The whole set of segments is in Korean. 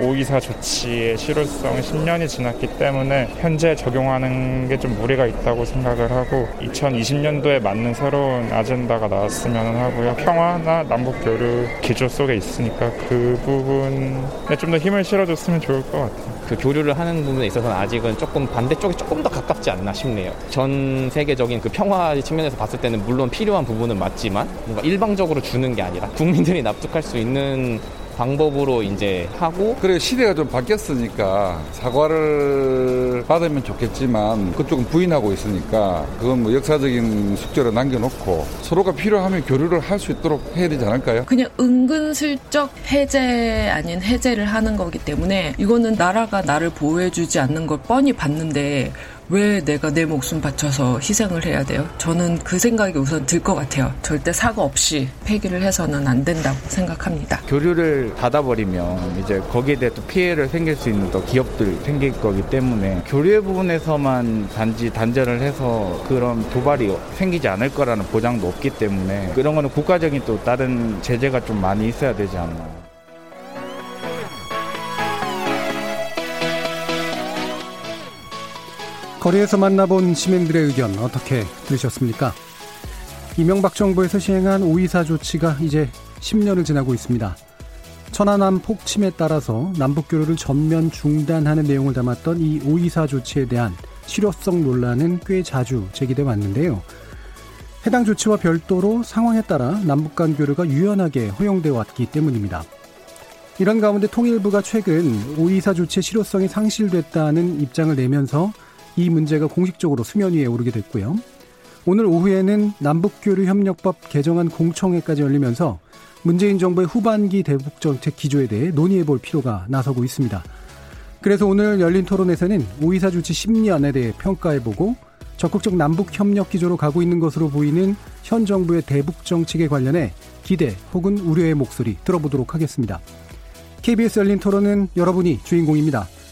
오이사 조치의 실효성 10년이 지났기 때문에 현재 적용하는 게 좀 무리가 있다고 생각을 하고 2020년도에 맞는 새로운 아젠다가 나왔으면 하고요. 평화나 남북 교류 기조 속에 있으니까 그 부분에 좀 더 힘을 실어줬으면 좋을 것 같아요. 그 교류를 하는 부분에 있어서는 아직은 조금 반대쪽이 조금 더 가깝지 않나 싶네요. 전 세계적인 그 평화 측면에서 봤을 때는 물론 필요한 부분은 맞지만 뭔가 일방적으로 주는 게 아니라 국민들이 납득할 수 있는 방법으로 이제 하고 그래 시대가 좀 바뀌었으니까 사과를 받으면 좋겠지만 그쪽은 부인하고 있으니까 그건 뭐 역사적인 숙제로 남겨놓고 서로가 필요하면 교류를 할 수 있도록 해야 되지 않을까요? 그냥 은근슬쩍 해제 아닌 해제를 하는 거기 때문에 이거는 나라가 나를 보호해주지 않는 걸 뻔히 봤는데 왜 내가 내 목숨 바쳐서 희생을 해야 돼요? 저는 그 생각이 우선 들 것 같아요. 절대 사고 없이 폐기를 해서는 안 된다고 생각합니다. 교류를 닫아버리면 이제 거기에 대해 또 피해를 생길 수 있는 또 기업들 생길 거기 때문에 교류의 부분에서만 단지 단절을 해서 그런 도발이 생기지 않을 거라는 보장도 없기 때문에 그런 거는 국가적인 또 다른 제재가 좀 많이 있어야 되지 않나. 거리에서 만나본 시민들의 의견 어떻게 들으셨습니까? 이명박 정부에서 시행한 오이사 조치가 이제 10년을 지나고 있습니다. 천안함 폭침에 따라서 남북교류를 전면 중단하는 내용을 담았던 이 오이사 조치에 대한 실효성 논란은 꽤 자주 제기돼 왔는데요. 해당 조치와 별도로 상황에 따라 남북 간 교류가 유연하게 허용되어 왔기 때문입니다. 이런 가운데 통일부가 최근 오이사 조치의 실효성이 상실됐다는 입장을 내면서 이 문제가 공식적으로 수면 위에 오르게 됐고요. 오늘 오후에는 남북교류협력법 개정안 공청회까지 열리면서 문재인 정부의 후반기 대북정책 기조에 대해 논의해 볼 필요가 나서고 있습니다. 그래서 오늘 열린 토론에서는 오이사 조치 10년에 대해 평가해 보고 적극적 남북 협력 기조로 가고 있는 것으로 보이는 현 정부의 대북 정책에 관련해 기대 혹은 우려의 목소리 들어보도록 하겠습니다. KBS 열린 토론은 여러분이 주인공입니다.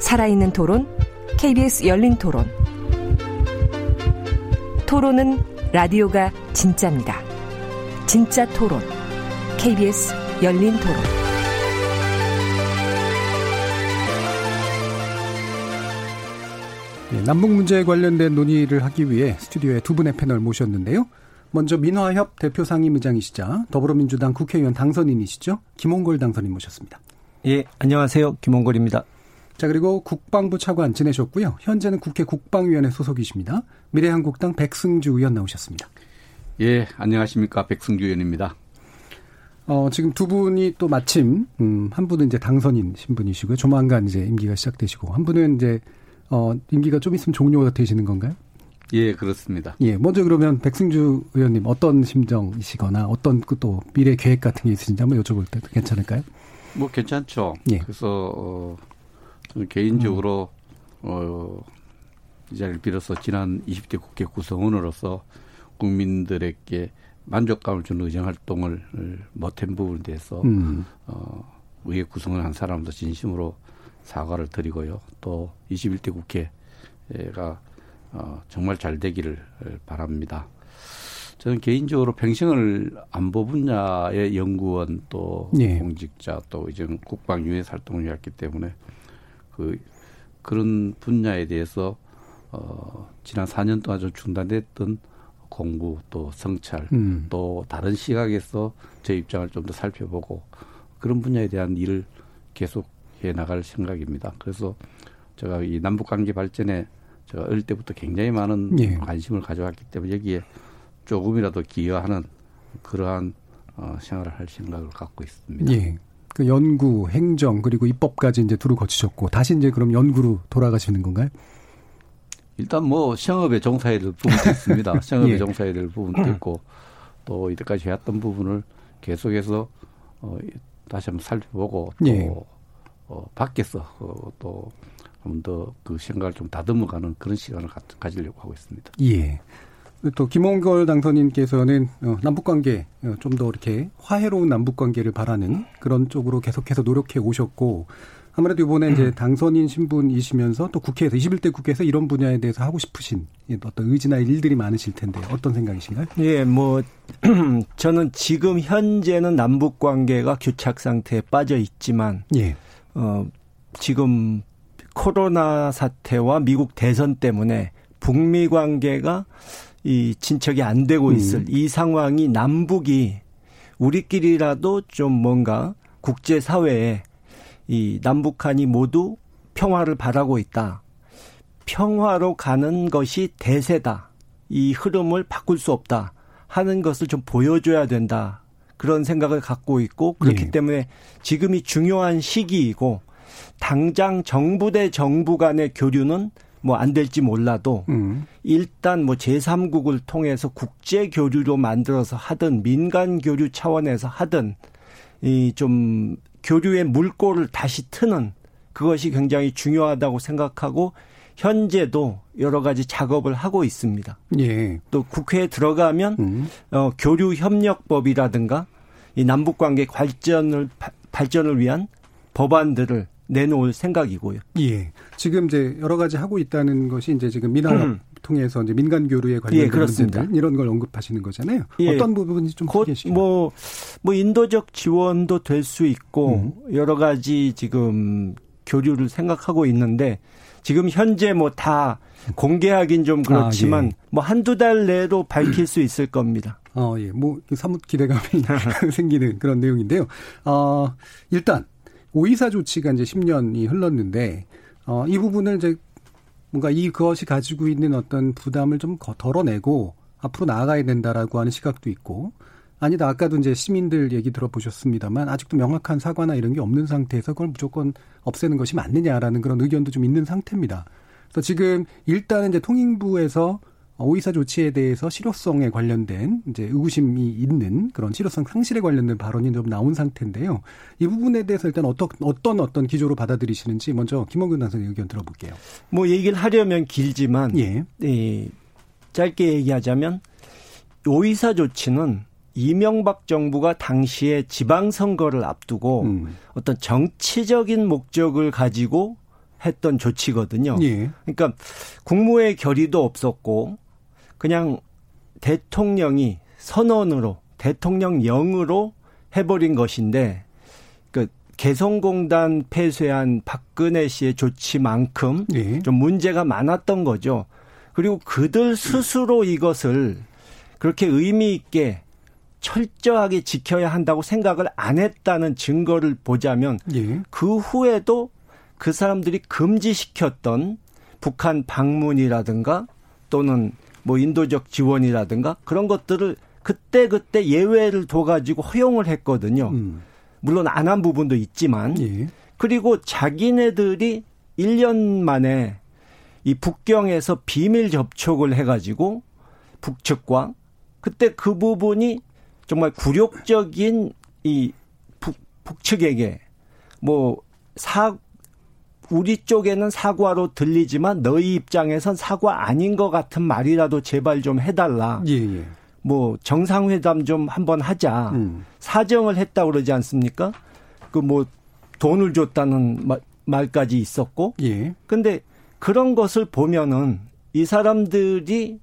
살아있는 토론, KBS 열린 토론. 토론은 라디오가 진짜입니다. 진짜 토론, KBS 열린 토론. 네, 남북 문제에 관련된 논의를 하기 위해 스튜디오에 두 분의 패널 모셨는데요. 먼저 민화협 대표 상임의장이시자 더불어민주당 국회의원 당선인이시죠. 김홍걸 당선인 모셨습니다. 예, 안녕하세요. 김홍걸입니다. 자, 그리고 국방부 차관 지내셨고요. 현재는 국회 국방위원회 소속이십니다. 미래한국당 백승주 의원 나오셨습니다. 예, 안녕하십니까. 백승주 의원입니다. 어, 지금 두 분이 또 마침, 음, 한 분은 이제 당선인 신분이시고요. 조만간 이제 임기가 시작되시고, 한 분은 이제, 어, 임기가 좀 있으면 종료가 되시는 건가요? 예, 그렇습니다. 예, 먼저 그러면 백승주 의원님 어떤 심정이시거나 어떤 그또 미래 계획 같은 게 있으신지 한번 여쭤볼 때 괜찮을까요? 뭐 괜찮죠. 예. 그래서, 어, 개인적으로 음. 어, 이 자리를 빌어서 지난 20대 국회 구성원으로서 국민들에게 만족감을 주는 의정 활동을 못한 부분에 대해서 음. 어, 의회 구성원 한 사람도 진심으로 사과를 드리고요. 또 21대 국회가 어, 정말 잘 되기를 바랍니다. 저는 개인적으로 팽싱을 안보 분야의 연구원 또 예. 공직자 또 이제 국방 유해 활동을 해왔기 때문에 그 그런 분야에 대해서 어 지난 4년 동안 좀 중단됐던 공부 또 성찰 음. 또 다른 시각에서 제 입장을 좀 더 살펴보고 그런 분야에 대한 일을 계속 해 나갈 생각입니다. 그래서 제가 이 남북 관계 발전에 제가 어릴 때부터 굉장히 많은 예. 관심을 가져왔기 때문에 여기에 조금이라도 기여하는 그러한 어, 생활을 할 생각을 갖고 있습니다. 예. 그 연구, 행정 그리고 입법까지 이제 두루 거치셨고 다시 이제 그럼 연구로 돌아가시는 건가요? 일단 뭐 생업에 종사해야 부분도 있습니다. 생업에 예. 종사해야 될 부분도 있고 또 이때까지 해왔던 부분을 계속해서 어, 다시 한번 살펴보고 또 예. 어, 밖에서 어, 또 한번 더 그 생각을 좀 다듬어가는 그런 시간을 가, 가지려고 하고 있습니다. 예. 또 김홍걸 당선인께서는 어, 남북 관계 어, 좀더 이렇게 화해로운 남북 관계를 바라는 그런 쪽으로 계속해서 노력해 오셨고 아무래도 이번에 이제 당선인 신분이시면서 또 국회에서 21대 국회에서 이런 분야에 대해서 하고 싶으신 어떤 의지나 일들이 많으실 텐데 어떤 생각이신가요? 예, 뭐 저는 지금 현재는 남북 관계가 교착 상태에 빠져 있지만 예. 어 지금 코로나 사태와 미국 대선 때문에 북미 관계가 이 진척이 안 되고 음. 있을 음. 이 상황이 남북이 우리끼리라도 좀 뭔가 국제 사회에 이 남북한이 모두 평화를 바라고 있다. 평화로 가는 것이 대세다. 이 흐름을 바꿀 수 없다. 하는 것을 좀 보여줘야 된다. 그런 생각을 갖고 있고 그렇기 네. 때문에 지금이 중요한 시기이고 당장 정부 대 정부 간의 교류는 뭐 안 될지 몰라도 음. 일단 뭐 제3국을 통해서 국제 교류로 만들어서 하든 민간 교류 차원에서 하든 이 좀 교류의 물꼬를 다시 트는 그것이 굉장히 중요하다고 생각하고 현재도 여러 가지 작업을 하고 있습니다. 예. 또 국회에 들어가면 음. 어, 교류 협력법이라든가 이 남북 관계 발전을 발전을 위한 법안들을 내놓을 생각이고요. 예. 지금 이제 여러 가지 하고 있다는 것이 이제 지금 민화협 음. 통해서 이제 민간 교류에 관련된 예, 문제들 이런 걸 언급하시는 거잖아요. 예. 어떤 부분이 좀 소개시죠? 뭐, 뭐 인도적 지원도 될 수 있고 음. 여러 가지 지금 교류를 생각하고 있는데 지금 현재 뭐 다 공개하긴 좀 그렇지만 아, 예. 뭐 한두 달 내로 밝힐 수 있을 겁니다. 어, 예. 뭐 사뭇 기대감이 생기는 그런 내용인데요. 어, 일단 오이사 조치가 이제 10년이 흘렀는데 어, 이 부분을 이제 뭔가 이 그것이 가지고 있는 어떤 부담을 좀 덜어내고 앞으로 나아가야 된다라고 하는 시각도 있고 아니다 아까도 이제 시민들 얘기 들어보셨습니다만 아직도 명확한 사과나 이런 게 없는 상태에서 그걸 무조건 없애는 것이 맞느냐라는 그런 의견도 좀 있는 상태입니다. 그래서 지금 일단은 이제 통일부에서 오이사 조치에 대해서 실효성에 관련된 이제 의구심이 있는 그런 실효성 상실에 관련된 발언이 좀 나온 상태인데요. 이 부분에 대해서 일단 어떤 어떤 어떤 기조로 받아들이시는지 먼저 김원근 당선인 의견 들어볼게요. 뭐 얘기를 하려면 길지만 예. 예. 짧게 얘기하자면 오이사 조치는 이명박 정부가 당시에 지방선거를 앞두고 음. 어떤 정치적인 목적을 가지고 했던 조치거든요. 예. 그러니까 국무회 결의도 없었고 그냥 대통령이 선언으로 대통령령으로 해버린 것인데 그 개성공단 폐쇄한 박근혜 씨의 조치만큼 예. 좀 문제가 많았던 거죠. 그리고 그들 스스로 이것을 그렇게 의미 있게 철저하게 지켜야 한다고 생각을 안 했다는 증거를 보자면 예. 그 후에도 그 사람들이 금지시켰던 북한 방문이라든가 또는 뭐 인도적 지원이라든가 그런 것들을 그때 그때 예외를 둬가지고 허용을 했거든요. 음. 물론 안 한 부분도 있지만 예. 그리고 자기네들이 1년 만에 이 북경에서 비밀 접촉을 해가지고 북측과 그때 그 부분이 정말 굴욕적인 이 북, 북측에게 뭐 사, 우리 쪽에는 사과로 들리지만 너희 입장에선 사과 아닌 것 같은 말이라도 제발 좀 해달라. 예, 예. 뭐 정상회담 좀 한번 하자. 음. 사정을 했다 그러지 않습니까? 그 뭐 돈을 줬다는 말, 말까지 있었고. 예. 근데 그런 것을 보면은 이 사람들이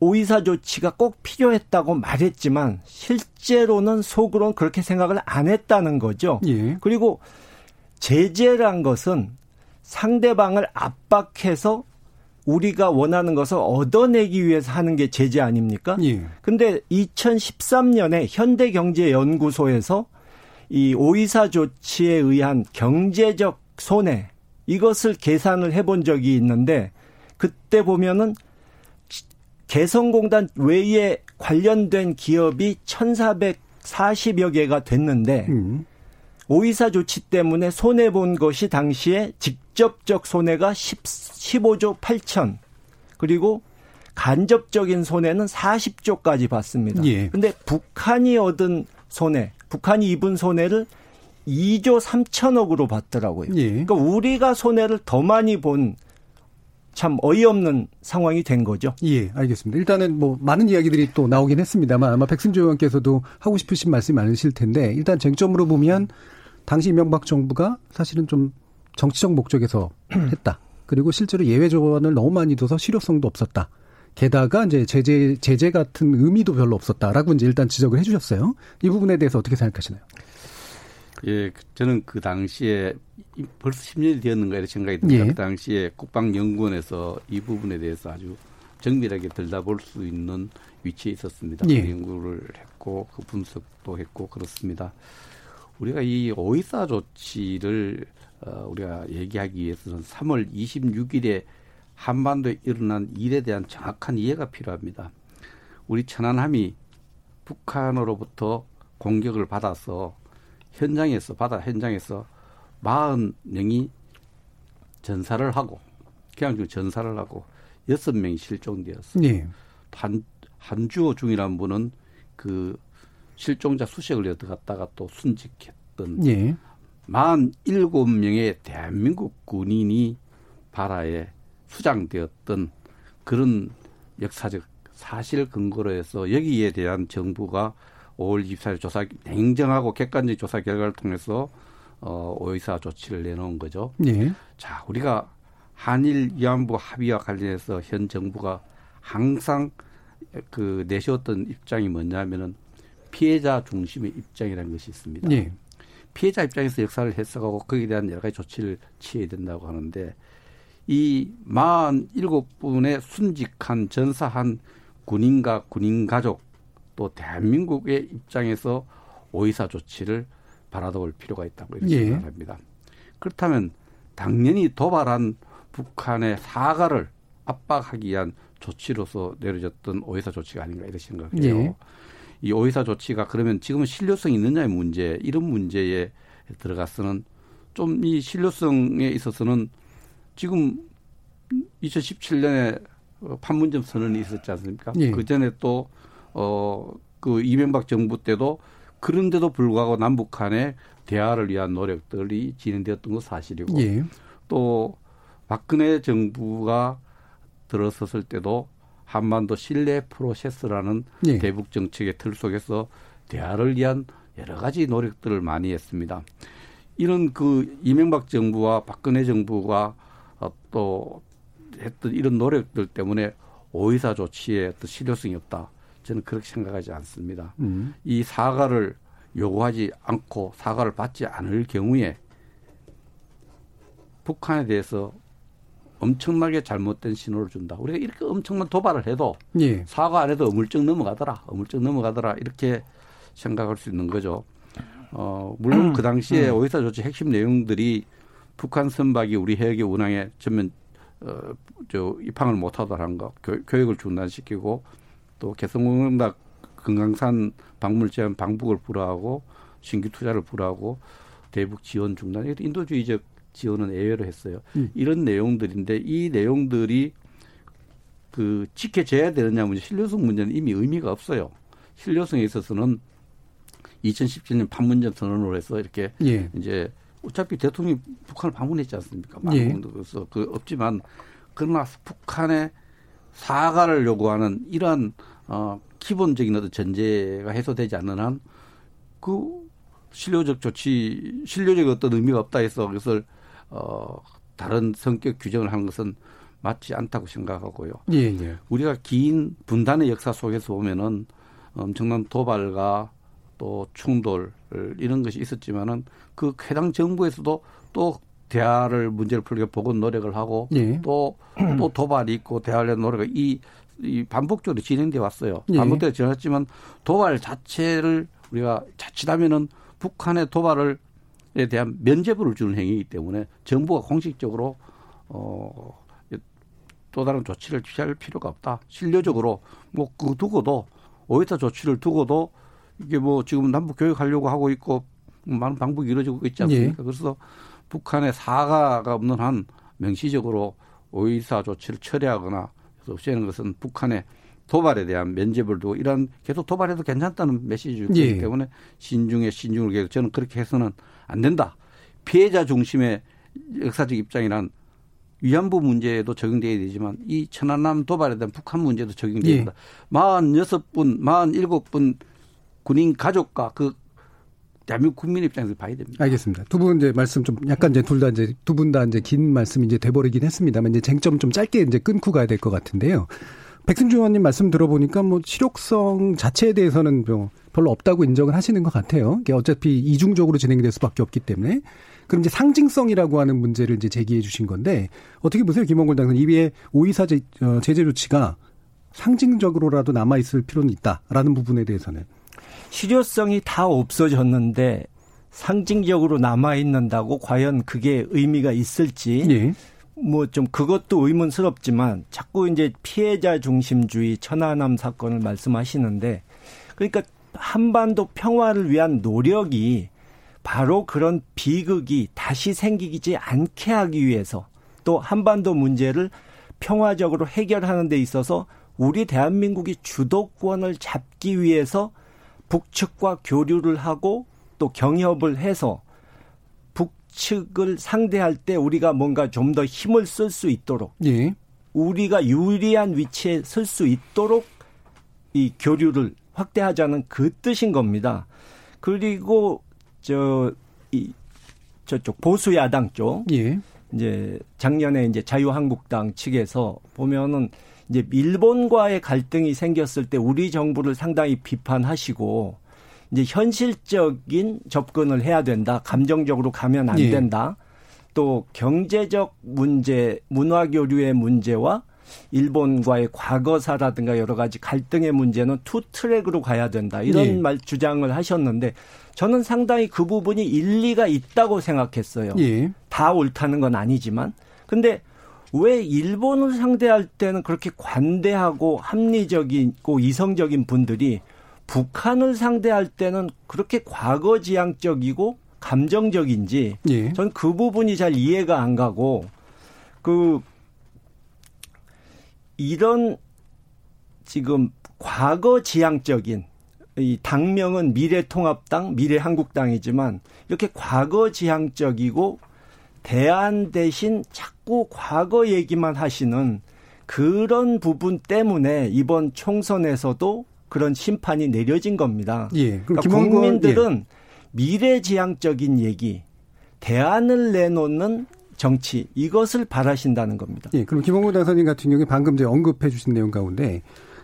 오이사 조치가 꼭 필요했다고 말했지만 실제로는 속으로는 그렇게 생각을 안 했다는 거죠. 예. 그리고 제재란 것은 상대방을 압박해서 우리가 원하는 것을 얻어내기 위해서 하는 게 제재 아닙니까? 예. 근데 2013년에 현대경제연구소에서 이 오이사 조치에 의한 경제적 손해 이것을 계산을 해본 적이 있는데 그때 보면은 개성공단 외에 관련된 기업이 1,440여 개가 됐는데 음. 오이사 조치 때문에 손해 본 것이 당시에 직접적 손해가 10, 15조 8천 그리고 간접적인 손해는 40조까지 봤습니다. 예. 근데 북한이 얻은 손해, 북한이 입은 손해를 2조 3천억으로 봤더라고요. 예. 그러니까 우리가 손해를 더 많이 본 참 어이없는 상황이 된 거죠. 예, 알겠습니다. 일단은 뭐 많은 이야기들이 또 나오긴 했습니다만 아마 백승조 의원께서도 하고 싶으신 말씀이 많으실 텐데 일단 쟁점으로 보면 당시 이명박 정부가 사실은 좀 정치적 목적에서 했다. 그리고 실제로 예외 조언을 너무 많이 둬서 실효성도 없었다. 게다가 이제 제재 제재 같은 의미도 별로 없었다라고 이제 일단 지적을 해주셨어요. 이 부분에 대해서 어떻게 생각하시나요? 예, 저는 그 당시에 벌써 10년이 되었는가 이런 생각이 듭니다. 예. 그 당시에 국방연구원에서 이 부분에 대해서 아주 정밀하게 들다볼 수 있는 위치에 있었습니다. 예. 그 연구를 했고 그 분석도 했고 그렇습니다. 우리가 이 오이사 조치를 어, 우리가 얘기하기 위해서는 3월 26일에 한반도에 일어난 일에 대한 정확한 이해가 필요합니다. 우리 천안함이 북한으로부터 공격을 받아서 현장에서 바다 현장에서 40명이 전사를 하고 그냥 중 전사를 하고 6명이 실종되었어요. 네. 한 한주호 중이라는 분은 그 실종자 수색을 여어갔다가 또 순직했던 네. 47명의 대한민국 군인이 바다에 수장되었던 그런 역사적 사실 근거로 해서 여기에 대한 정부가 5월 24일 조사 냉정하고 객관적 조사 결과를 통해서 어, 오이사 조치를 내놓은 거죠. 네. 자, 우리가 한일 위안부 합의와 관련해서 현 정부가 항상 그 내세웠던 입장이 뭐냐면은 피해자 중심의 입장이라는 것이 있습니다. 네. 피해자 입장에서 역사를 해석하고 거기에 대한 여러 가지 조치를 취해야 된다고 하는데 이 47분의 순직한 전사한 군인과 군인 가족 또 대한민국의 입장에서 오이사 조치를 바라볼 필요가 있다고 이렇게 예. 생각합니다. 그렇다면 당연히 도발한 북한의 사과를 압박하기 위한 조치로서 내려졌던 오이사 조치가 아닌가 이런 생각을 해요. 예. 이 오이사 조치가 그러면 지금은 신뢰성이 있느냐의 문제 이런 문제에 들어가서는 좀 이 신뢰성에 있어서는 지금 2017년에 판문점 선언이 있었지 않습니까? 예. 그 전에 또 어, 그 이명박 정부 때도 그런데도 불구하고 남북 간의 대화를 위한 노력들이 진행되었던 건 사실이고 예. 또 박근혜 정부가 들어섰을 때도 한반도 신뢰 프로세스라는 예. 대북 정책의 틀 속에서 대화를 위한 여러 가지 노력들을 많이 했습니다. 이런 그 이명박 정부와 박근혜 정부가 어, 또 했던 이런 노력들 때문에 오이사 조치에 어떤 실효성이 없다. 저는 그렇게 생각하지 않습니다. 음. 이 사과를 요구하지 않고 사과를 받지 않을 경우에 북한에 대해서 엄청나게 잘못된 신호를 준다. 우리가 이렇게 엄청난 도발을 해도 예. 사과 안 해도 어물쩍 넘어가더라. 어물쩍 넘어가더라. 이렇게 생각할 수 있는 거죠. 어, 물론 음. 그 당시에 음. 오이사 조치 핵심 내용들이 북한 선박이 우리 해역의 운항에 전면 어, 저 입항을 못하더라는 거, 교, 교육을 중단시키고 또 개성공단 금강산 방문 제한 방북을 불허하고 신규 투자를 불허하고 대북 지원 중단. 인도주의적 지원은 예외로 했어요. 음. 이런 내용들인데 이 내용들이 그 지켜져야 되느냐 문제, 신뢰성 문제는 이미 의미가 없어요. 신뢰성에 있어서는 2017년 판문점 선언으로 해서 이렇게 예. 이제 어차피 대통령이 북한을 방문했지 않습니까? 예. 그래서 그 없지만 그러나 북한의 사과를 요구하는 이러한 어, 기본적인 어떤 전제가 해소되지 않는 한 그 실효적 조치, 실효적 어떤 의미가 없다 해서 그것을 어, 다른 성격 규정을 하는 것은 맞지 않다고 생각하고요. 예, 예. 우리가 긴 분단의 역사 속에서 보면은 엄청난 도발과 또 충돌 이런 것이 있었지만은 그 해당 정부에서도 또 대화를 문제를 풀기 보건 노력을 하고 예. 또, 또 도발이 있고 대화를 노력을 이 이 반복적으로 진행돼 왔어요. 예. 반복적으로 진행했지만 도발 자체를 우리가 자칫하면은 북한의 도발을 에 대한 면제부를 주는 행위이기 때문에 정부가 공식적으로 어, 또 다른 조치를 취할 필요가 없다. 실료적으로 뭐그 두고도 오히려 조치를 두고도 이게 뭐 지금 남북 교육하려고 하고 있고 많은 방법이 이루어지고 있지 않습니까? 예. 그래서 북한의 사과가 없는 한 명시적으로 오이사 조치를 철회하거나 없애는 것은 북한의 도발에 대한 면접을 두고 이런 계속 도발해도 괜찮다는 메시지이기 예. 때문에 신중에 신중을 계속 저는 그렇게 해서는 안 된다. 피해자 중심의 역사적 입장이란 위안부 문제에도 적용돼야 되지만 이 천안함 도발에 대한 북한 문제도 적용돼야 된다. 예. 46분, 47분 군인 가족과 그 대한민국 국민 입장에서 봐야 됩니다. 알겠습니다. 두 분 이제 말씀 좀 약간 이제 둘 다 이제 두 분 다 이제 긴 말씀이 이제 돼버리긴 했습니다만 이제 쟁점 좀 짧게 이제 끊고 가야 될 것 같은데요. 백승주 의원님 말씀 들어보니까 뭐 실효성 자체에 대해서는 뭐 별로 없다고 인정을 하시는 것 같아요. 이게 어차피 이중적으로 진행이 될 수밖에 없기 때문에. 그럼 이제 상징성이라고 하는 문제를 이제 제기해 주신 건데 어떻게 보세요, 김원골 당선 이비의 오이사 제, 어, 제재 조치가 상징적으로라도 남아 있을 필요는 있다라는 부분에 대해서는 실효성이 다 없어졌는데 상징적으로 남아 있는다고 과연 그게 의미가 있을지 예. 뭐 좀 그것도 의문스럽지만 자꾸 이제 피해자 중심주의 천안함 사건을 말씀하시는데 그러니까 한반도 평화를 위한 노력이 바로 그런 비극이 다시 생기지 않게 하기 위해서 또 한반도 문제를 평화적으로 해결하는 데 있어서 우리 대한민국이 주도권을 잡기 위해서 북측과 교류를 하고 또 경협을 해서 북 측을 상대할 때 우리가 뭔가 좀 더 힘을 쓸 수 있도록 예. 우리가 유리한 위치에 설 수 있도록 이 교류를 확대하자는 그 뜻인 겁니다. 그리고 저 이 저쪽 보수 야당 쪽 예. 이제 작년에 이제 자유한국당 측에서 보면은 이제 일본과의 갈등이 생겼을 때 우리 정부를 상당히 비판하시고 이제 현실적인 접근을 해야 된다. 감정적으로 가면 안 예. 된다. 또 경제적 문제, 문화 교류의 문제와 일본과의 과거사라든가 여러 가지 갈등의 문제는 two track으로 가야 된다. 이런 예. 말 주장을 하셨는데 저는 상당히 그 부분이 일리가 있다고 생각했어요. 예. 다 옳다는 건 아니지만. 근데 왜 일본을 상대할 때는 그렇게 관대하고 합리적이고 이성적인 분들이 북한을 상대할 때는 그렇게 과거지향적이고 감정적인지 예. 저는 그 부분이 잘 이해가 안 가고 그 이런 지금 과거지향적인 이 당명은 미래통합당, 미래한국당이지만 이렇게 과거지향적이고 대안 대신 자꾸 과거 얘기만 하시는 그런 부분 때문에 이번 총선에서도 그런 심판이 내려진 겁니다. 예. 그러니까 국민들은 예. 미래지향적인 얘기, 대안을 내놓는 정치 이것을 바라신다는 겁니다. 예. 그럼 김홍구 당선인 같은 경우에 방금 제 언급해 주신 내용 가운데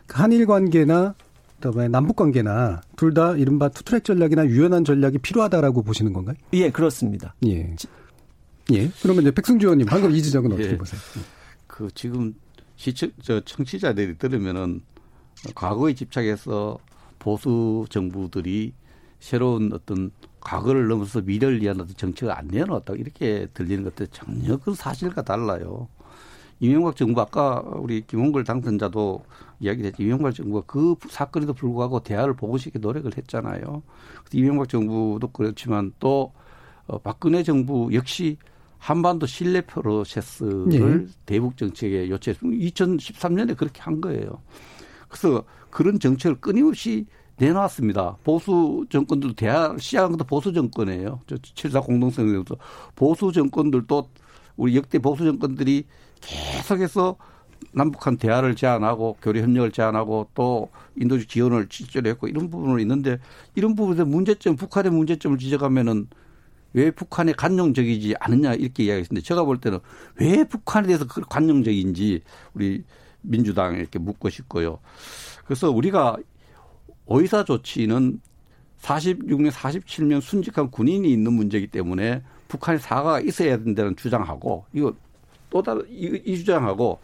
한일 관계나 그다음에 남북 관계나 둘 다 이른바 투트랙 전략이나 유연한 전략이 필요하다라고 보시는 건가요? 예, 그렇습니다. 예. 예. 그러면 이제 백승주 의원님 방금 이 지적은 어떻게 예. 보세요? 그 지금 시청 저 청취자들이 들으면은 과거에 집착해서 보수 정부들이 새로운 어떤 과거를 넘어서 미래를 위한 어떤 정책을 안 내놓았다 이렇게 들리는 것들 전혀 그 사실과 달라요. 이명박 정부 아까 우리 김홍걸 당선자도 이야기했죠. 이명박 정부가 그 사건에도 불구하고 대화를 보고 싶게 노력을 했잖아요. 이명박 정부도 그렇지만 또 어, 박근혜 정부 역시 한반도 신뢰 프로세스를 네. 대북 정책에 요청했습니다. 2013년에 그렇게 한 거예요. 그래서 그런 정책을 끊임없이 내놨습니다. 보수 정권들도 대화 시작한 것도 보수 정권이에요. 저 7사 공동성에서 보수 정권들도 우리 역대 보수 정권들이 계속해서 남북한 대화를 제안하고 교류 협력을 제안하고 또 인도적 지원을 실제로 했고 이런 부분은 있는데 이런 부분에 문제점 북한의 문제점을 지적하면은 왜 북한에 관용적이지 않느냐 이렇게 이야기했는데 제가 볼 때는 왜 북한에 대해서 그 관용적인지 우리 민주당에 이렇게 묻고 싶고요. 그래서 우리가 의사 조치는 46년, 47년 순직한 군인이 있는 문제이기 때문에 북한의 사과가 있어야 된다는 주장하고 이거 또 다른 이, 이 주장하고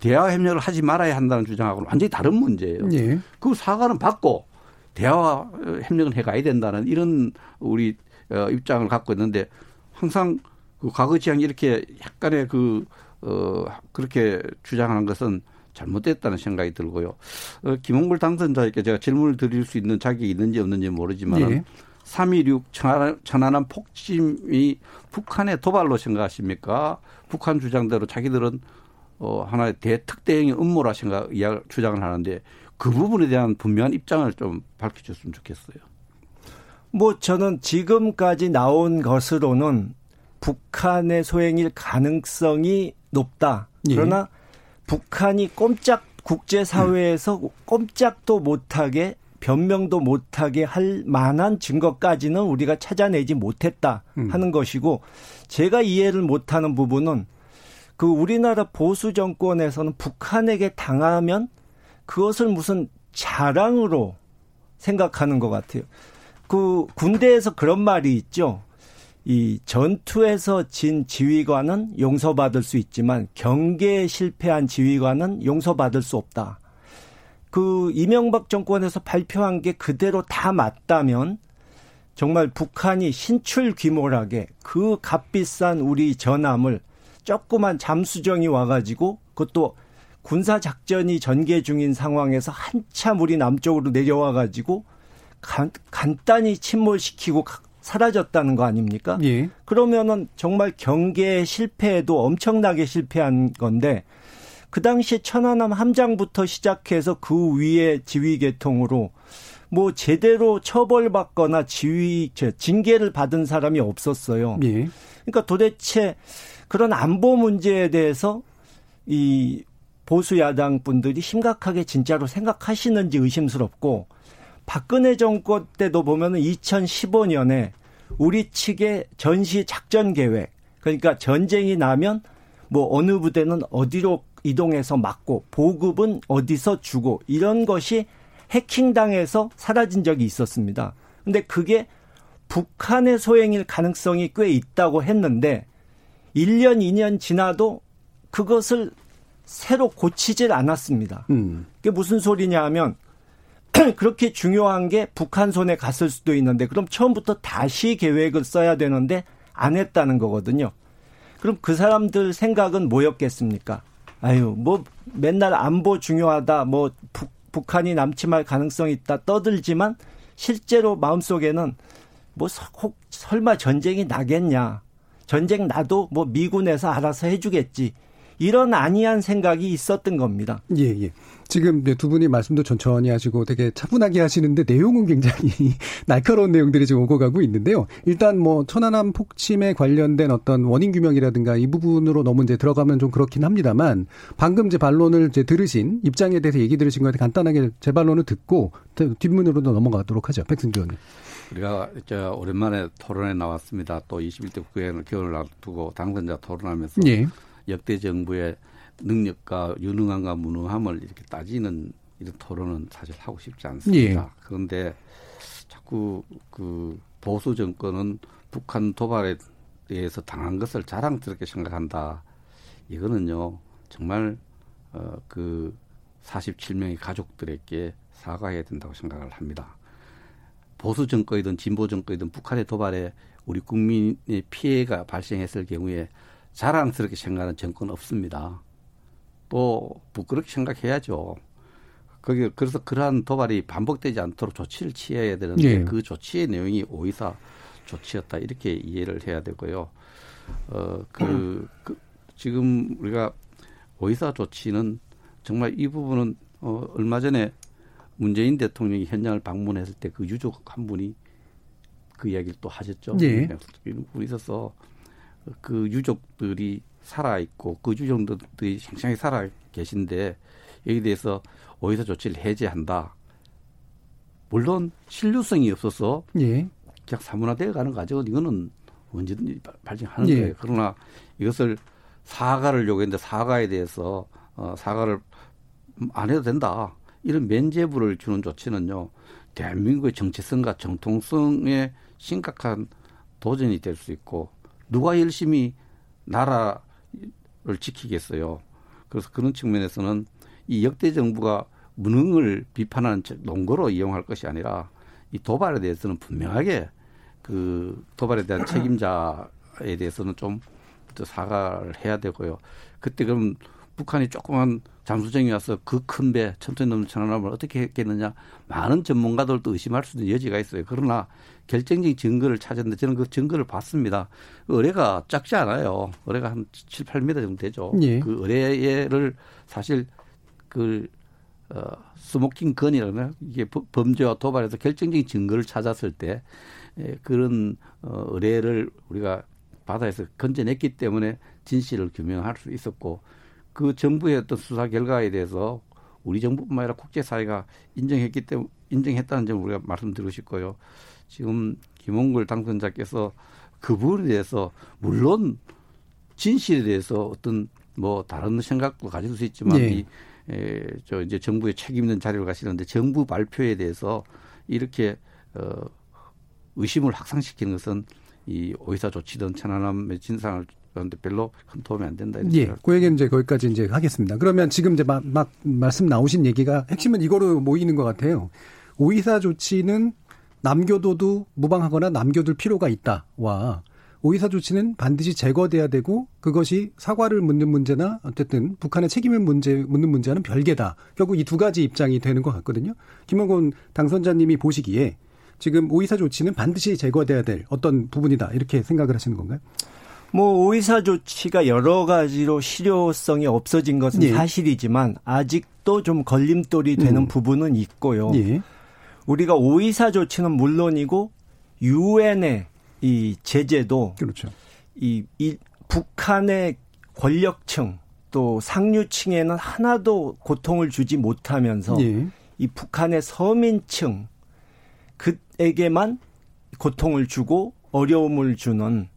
대화 협력을 하지 말아야 한다는 주장하고는 완전히 다른 문제예요. 네. 그 사과는 받고 대화 협력을 해가야 된다는 이런 우리 어, 입장을 갖고 있는데 항상 그 과거 지향이 이렇게 약간의 그, 어, 그렇게 주장하는 것은 잘못됐다는 생각이 들고요. 어, 김홍걸 당선자에게 제가 질문을 드릴 수 있는 자격이 있는지 없는지 모르지만 네. 3.16 천안함 폭침이 북한의 도발로 생각하십니까? 북한 주장대로 자기들은 어, 하나의 대특대형의 음모라 생각, 이야 주장을 하는데 그 부분에 대한 분명한 입장을 좀 밝혀줬으면 좋겠어요. 뭐 저는 지금까지 나온 것으로는 북한의 소행일 가능성이 높다. 예. 그러나 예. 북한이 꼼짝 국제 사회에서 음. 꼼짝도 못하게 변명도 못하게 할 만한 증거까지는 우리가 찾아내지 못했다 음. 하는 음. 것이고 제가 이해를 못하는 부분은 그 우리나라 보수 정권에서는 북한에게 당하면 그것을 무슨 자랑으로 생각하는 것 같아요. 그 군대에서 그런 말이 있죠. 이 전투에서 진 지휘관은 용서받을 수 있지만 경계에 실패한 지휘관은 용서받을 수 없다. 그 이명박 정권에서 발표한 게 그대로 다 맞다면 정말 북한이 신출 귀몰하게 그 값비싼 우리 전함을 조그만 잠수정이 와가지고 그것도 군사 작전이 전개 중인 상황에서 한참 우리 남쪽으로 내려와가지고 간, 간단히 침몰시키고 사라졌다는 거 아닙니까? 예. 그러면은 정말 경계에 실패해도 엄청나게 실패한 건데 그 당시 천안함 함장부터 시작해서 그 위에 지휘 계통으로 뭐 제대로 처벌받거나 지휘 징계를 받은 사람이 없었어요. 예. 그러니까 도대체 그런 안보 문제에 대해서 이 보수 야당 분들이 심각하게 진짜로 생각하시는지 의심스럽고 박근혜 정권 때도 보면은 2015년에 우리 측의 전시 작전 계획 그러니까 전쟁이 나면 뭐 어느 부대는 어디로 이동해서 막고 보급은 어디서 주고 이런 것이 해킹당해서 사라진 적이 있었습니다. 근데 그게 북한의 소행일 가능성이 꽤 있다고 했는데 1년, 2년 지나도 그것을 새로 고치질 않았습니다. 음. 그게 무슨 소리냐 하면 그렇게 중요한 게 북한 손에 갔을 수도 있는데 그럼 처음부터 다시 계획을 써야 되는데 안 했다는 거거든요. 그럼 그 사람들 생각은 뭐였겠습니까? 아유, 뭐 맨날 안보 중요하다, 뭐 북, 북한이 남침할 가능성이 있다 떠들지만 실제로 마음속에는 뭐 혹 설마 전쟁이 나겠냐. 전쟁 나도 뭐 미군에서 알아서 해주겠지. 이런 아니한 생각이 있었던 겁니다. 예, 예. 지금 두 분이 말씀도 천천히 하시고 되게 차분하게 하시는데 내용은 굉장히 날카로운 내용들이 지금 오고 가고 있는데요. 일단 뭐 천안함 폭침에 관련된 어떤 원인 규명이라든가 이 부분으로 너무 이제 들어가면 좀 그렇긴 합니다만 방금 제 반론을 이제 들으신 입장에 대해서 얘기 들으신 거에 간단하게 제 반론을 듣고 뒷문으로도 넘어가도록 하죠. 백승주 의원님. 우리가 이제 오랜만에 토론에 나왔습니다. 또 21대 국회의원을 기원을 앞두고 당선자 토론하면서 예. 역대 정부의 능력과 유능함과 무능함을 이렇게 따지는 이런 토론은 사실 하고 싶지 않습니다. 예. 그런데 자꾸 그 보수 정권은 북한 도발에 대해서 당한 것을 자랑스럽게 생각한다. 이거는요 정말 어 그 47명의 가족들에게 사과해야 된다고 생각을 합니다. 보수 정권이든 진보 정권이든 북한의 도발에 우리 국민의 피해가 발생했을 경우에 자랑스럽게 생각하는 정권 없습니다. 또 부끄럽게 생각해야죠. 거기 그래서 그러한 도발이 반복되지 않도록 조치를 취해야 되는데 네. 그 조치의 내용이 오이사 조치였다 이렇게 이해를 해야 되고요. 어그 그 지금 우리가 오이사 조치는 정말 이 부분은 어 얼마 전에 문재인 대통령이 현장을 방문했을 때 그 유족 한 분이 그 이야기를 또 하셨죠. 네. 분이 있어서 그 유족들이 살아 있고 그 유족들이 생생히 살아 계신데 여기에 대해서 오히려 조치를 해제한다. 물론 신뢰성이 없어서 예. 그냥 사문화되어 가는 과정은 이거는 언제든지 발생하는 예. 거예요. 그러나 이것을 사과를 요구했는데 사과에 대해서 어, 사과를 안 해도 된다. 이런 면죄부를 주는 조치는요. 대한민국의 정체성과 정통성에 심각한 도전이 될 수 있고 누가 열심히 나라를 지키겠어요. 그래서 그런 측면에서는 이 역대 정부가 무능을 비판하는 논거로 이용할 것이 아니라 이 도발에 대해서는 분명하게 그 도발에 대한 책임자에 대해서는 좀 사과를 해야 되고요. 그때 그럼 북한이 조그만 잠수정이 와서 그 큰 배, 천천히 넘는 천안함을 어떻게 했겠느냐. 많은 전문가들도 의심할 수도 있는 여지가 있어요. 그러나 결정적인 증거를 찾았는데 저는 그 증거를 봤습니다. 그 의뢰가 작지 않아요. 의뢰가 한 7, 8m 정도 되죠. 예. 그 의뢰를 사실 그 어, smoking gun이라나 이게 범죄와 도발에서 결정적인 증거를 찾았을 때 예, 그런 어, 어뢰를 우리가 바다에서 건져냈기 때문에 진실을 규명할 수 있었고 그 정부의 어떤 수사 결과에 대해서 우리 정부뿐만 아니라 국제사회가 인정했기 때문에 인정했다는 점을 우리가 말씀드리고 싶고요. 지금 김홍걸 당선자께서 그 부분에 대해서 물론 진실에 대해서 어떤 뭐 다른 생각도 가질 수 있지만 네. 이, 에, 저 이제 정부의 책임 있는 자료를 가시는데 정부 발표에 대해서 이렇게 어, 의심을 확산시키는 것은 이 오이사 조치든 천안함의 진상을 그런데 별로 큰 도움이 안 된다. 예, 그 얘기는 이제 거기까지 이제 하겠습니다. 그러면 지금 이제 막, 막 말씀 나오신 얘기가 핵심은 이거로 모이는 것 같아요. 오이사 조치는 남겨둬도 무방하거나 남겨둘 필요가 있다와 오이사 조치는 반드시 제거돼야 되고 그것이 사과를 묻는 문제나 어쨌든 북한의 책임을 문제 묻는 문제는 별개다. 결국 이 두 가지 입장이 되는 것 같거든요. 김영곤 당선자님이 보시기에 지금 오이사 조치는 반드시 제거돼야 될 어떤 부분이다 이렇게 생각을 하시는 건가요? 뭐 오이사 조치가 여러 가지로 실효성이 없어진 것은 예. 사실이지만 아직도 좀 걸림돌이 되는 음. 부분은 있고요. 예. 우리가 오이사 조치는 물론이고 유엔의 이 제재도 그렇죠. 이, 이 북한의 권력층 또 상류층에는 하나도 고통을 주지 못하면서 예. 이 북한의 서민층 그에게만 고통을 주고 어려움을 주는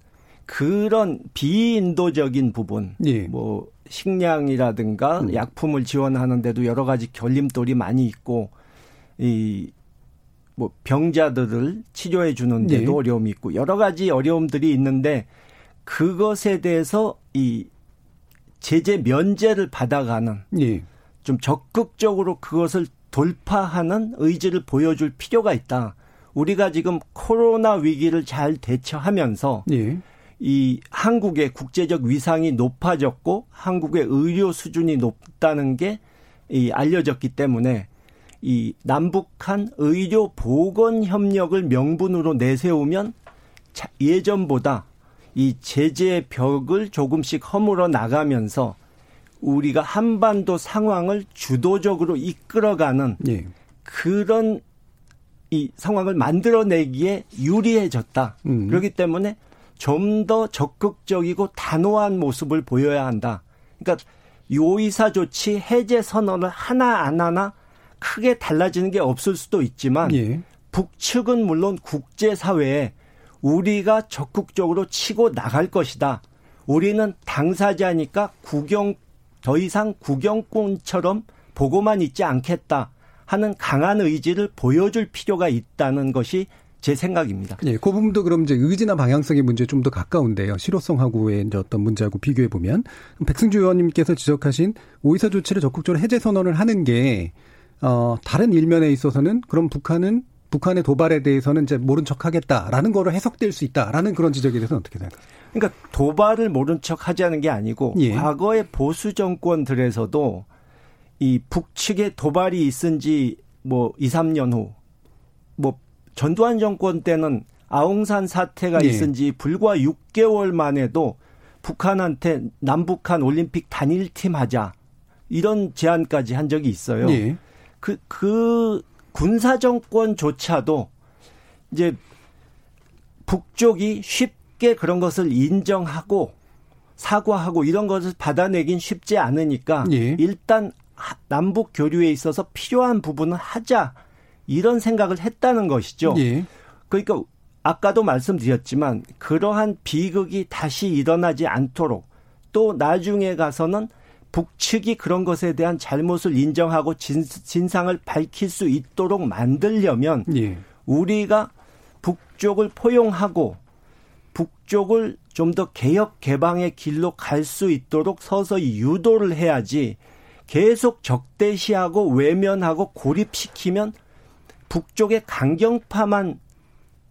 그런 비인도적인 부분, 예. 뭐 식량이라든가 음. 약품을 지원하는데도 여러 가지 결림돌이 많이 있고 이 뭐 병자들을 치료해 주는 데도 네. 어려움이 있고 여러 가지 어려움들이 있는데 그것에 대해서 이 제재 면제를 받아가는 네. 좀 적극적으로 그것을 돌파하는 의지를 보여줄 필요가 있다. 우리가 지금 코로나 위기를 잘 대처하면서 네. 이 한국의 국제적 위상이 높아졌고 한국의 의료 수준이 높다는 게 이 알려졌기 때문에 이 남북한 의료 보건 협력을 명분으로 내세우면 예전보다 이 제재 벽을 조금씩 허물어 나가면서 우리가 한반도 상황을 주도적으로 이끌어가는 네. 그런 이 상황을 만들어내기에 유리해졌다. 음. 그렇기 때문에 좀 더 적극적이고 단호한 모습을 보여야 한다. 그러니까 요이사 조치 해제 선언을 하나 안 하나 크게 달라지는 게 없을 수도 있지만 예. 북측은 물론 국제 사회에 우리가 적극적으로 치고 나갈 것이다. 우리는 당사자니까 구경 더 이상 구경꾼처럼 보고만 있지 않겠다 하는 강한 의지를 보여줄 필요가 있다는 것이 제 생각입니다. 예, 그 부분도 그럼 이제 의지나 방향성의 문제에 좀더 가까운데요. 실효성하고의 이제 어떤 문제하고 비교해 보면 백승주 의원님께서 지적하신 오이사 조치를 적극적으로 해제 선언을 하는 게 어, 다른 일면에 있어서는 그럼 북한은 북한의 도발에 대해서는 이제 모른 척 하겠다라는 거로 해석될 수 있다라는 그런 지적에 대해서는 어떻게 생각하세요? 그러니까 도발을 모른 척 하자는 게 아니고 예. 과거의 보수 정권들에서도 이 북측의 도발이 있은 지뭐 2, 3년 후 뭐 전두환 정권 때는 아웅산 사태가 예. 있은 지 불과 6개월 만에도 북한한테 남북한 올림픽 단일팀 하자 이런 제안까지 한 적이 있어요. 예. 그, 그 군사 정권조차도 이제 북쪽이 쉽게 그런 것을 인정하고 사과하고 이런 것을 받아내긴 쉽지 않으니까 예. 일단 남북 교류에 있어서 필요한 부분은 하자 이런 생각을 했다는 것이죠. 예. 그러니까 아까도 말씀드렸지만 그러한 비극이 다시 일어나지 않도록 또 나중에 가서는 북측이 그런 것에 대한 잘못을 인정하고 진, 상을 밝힐 수 있도록 만들려면 예. 우리가 북쪽을 포용하고 북쪽을 좀 더 개혁 개방의 길로 갈 수 있도록 서서히 유도를 해야지 계속 적대시하고 외면하고 고립시키면 북쪽의 강경파만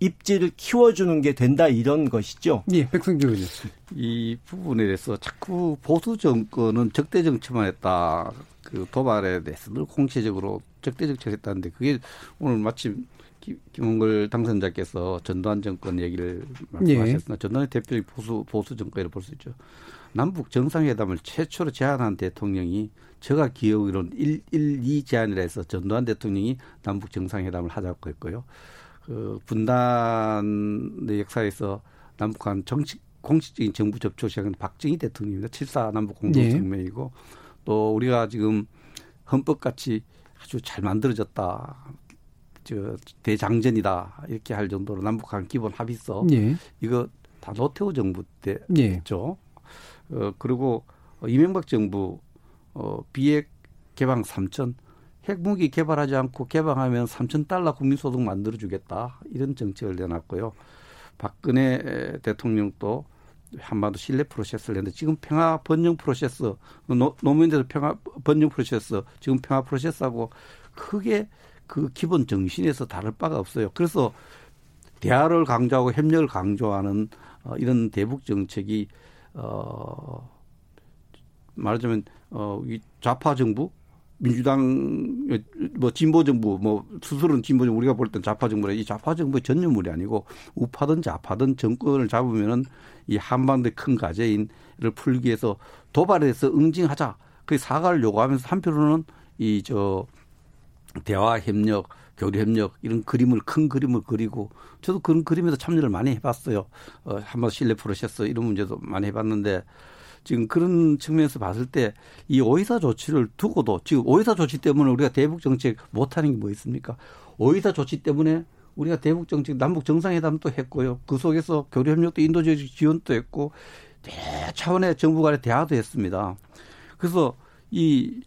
입지를 키워주는 게 된다 이런 것이죠. 예, 백승주 의원. 이 부분에 대해서 자꾸 보수 정권은 적대 정치만 했다. 그 도발에 대해서 늘 공시적으로 적대 정치를 했다는데 그게 오늘 마침 김원걸 당선자께서 전두환 정권 얘기를 말씀하셨으나 예. 전두환의 대표적 보수 보수 정권이라고 볼 수 있죠. 남북 정상회담을 최초로 제안한 대통령이 제가 기억으로는 1, 1, 2 제안이라 해서 전두환 대통령이 남북 정상회담을 하자고 했고요. 그 분단의 역사에서 남북 한 정식 공식적인 정부 접촉 시작은 박정희 대통령입니다. 7사 남북 공동성명이고 네. 또 우리가 지금 헌법같이 아주 잘 만들어졌다. 저 대장전이다 이렇게 할 정도로 남북한 기본 합의서 예. 이거 다 노태우 정부 때죠. 예. 어 그리고 이명박 정부 어 비핵 개방 3천 핵무기 개발하지 않고 개방하면 3천 달러 국민소득 만들어주겠다 이런 정책을 내놨고요. 박근혜 대통령도 한반도 신뢰 프로세스를 했는데 지금 평화 번영 프로세스 노, 노무현 대도 평화 번영 프로세스 지금 평화 프로세스하고 크게 그 기본 정신에서 다를 바가 없어요. 그래서 대화를 강조하고 협력을 강조하는 어, 이런 대북 정책이 어 말하자면 어이 좌파 정부 민주당 뭐 진보 정부 뭐 스스로는 진보 정부 우리가 볼 땐 좌파 정부라 이 좌파 정부의 전념물이 아니고 우파든 좌파든 정권을 잡으면은 이 한반도의 큰 과제인을 풀기 위해서 도발해서 응징하자 그 사과를 요구하면서 한편으로는 이 저 대화 협력 교류 협력 이런 그림을 큰 그림을 그리고 저도 그런 그림에서 참여를 많이 해봤어요. 어, 한번 실내 프로세스 이런 문제도 많이 해봤는데 지금 그런 측면에서 봤을 때 이 오이사 조치를 두고도 지금 오이사 조치 때문에 우리가 대북 정책 못하는 게 뭐 있습니까? 오이사 조치 때문에 우리가 대북 정책 남북 정상회담도 했고요. 그 속에서 교류 협력도 인도적 지원도 했고 대 차원의 정부 간의 대화도 했습니다. 그래서 이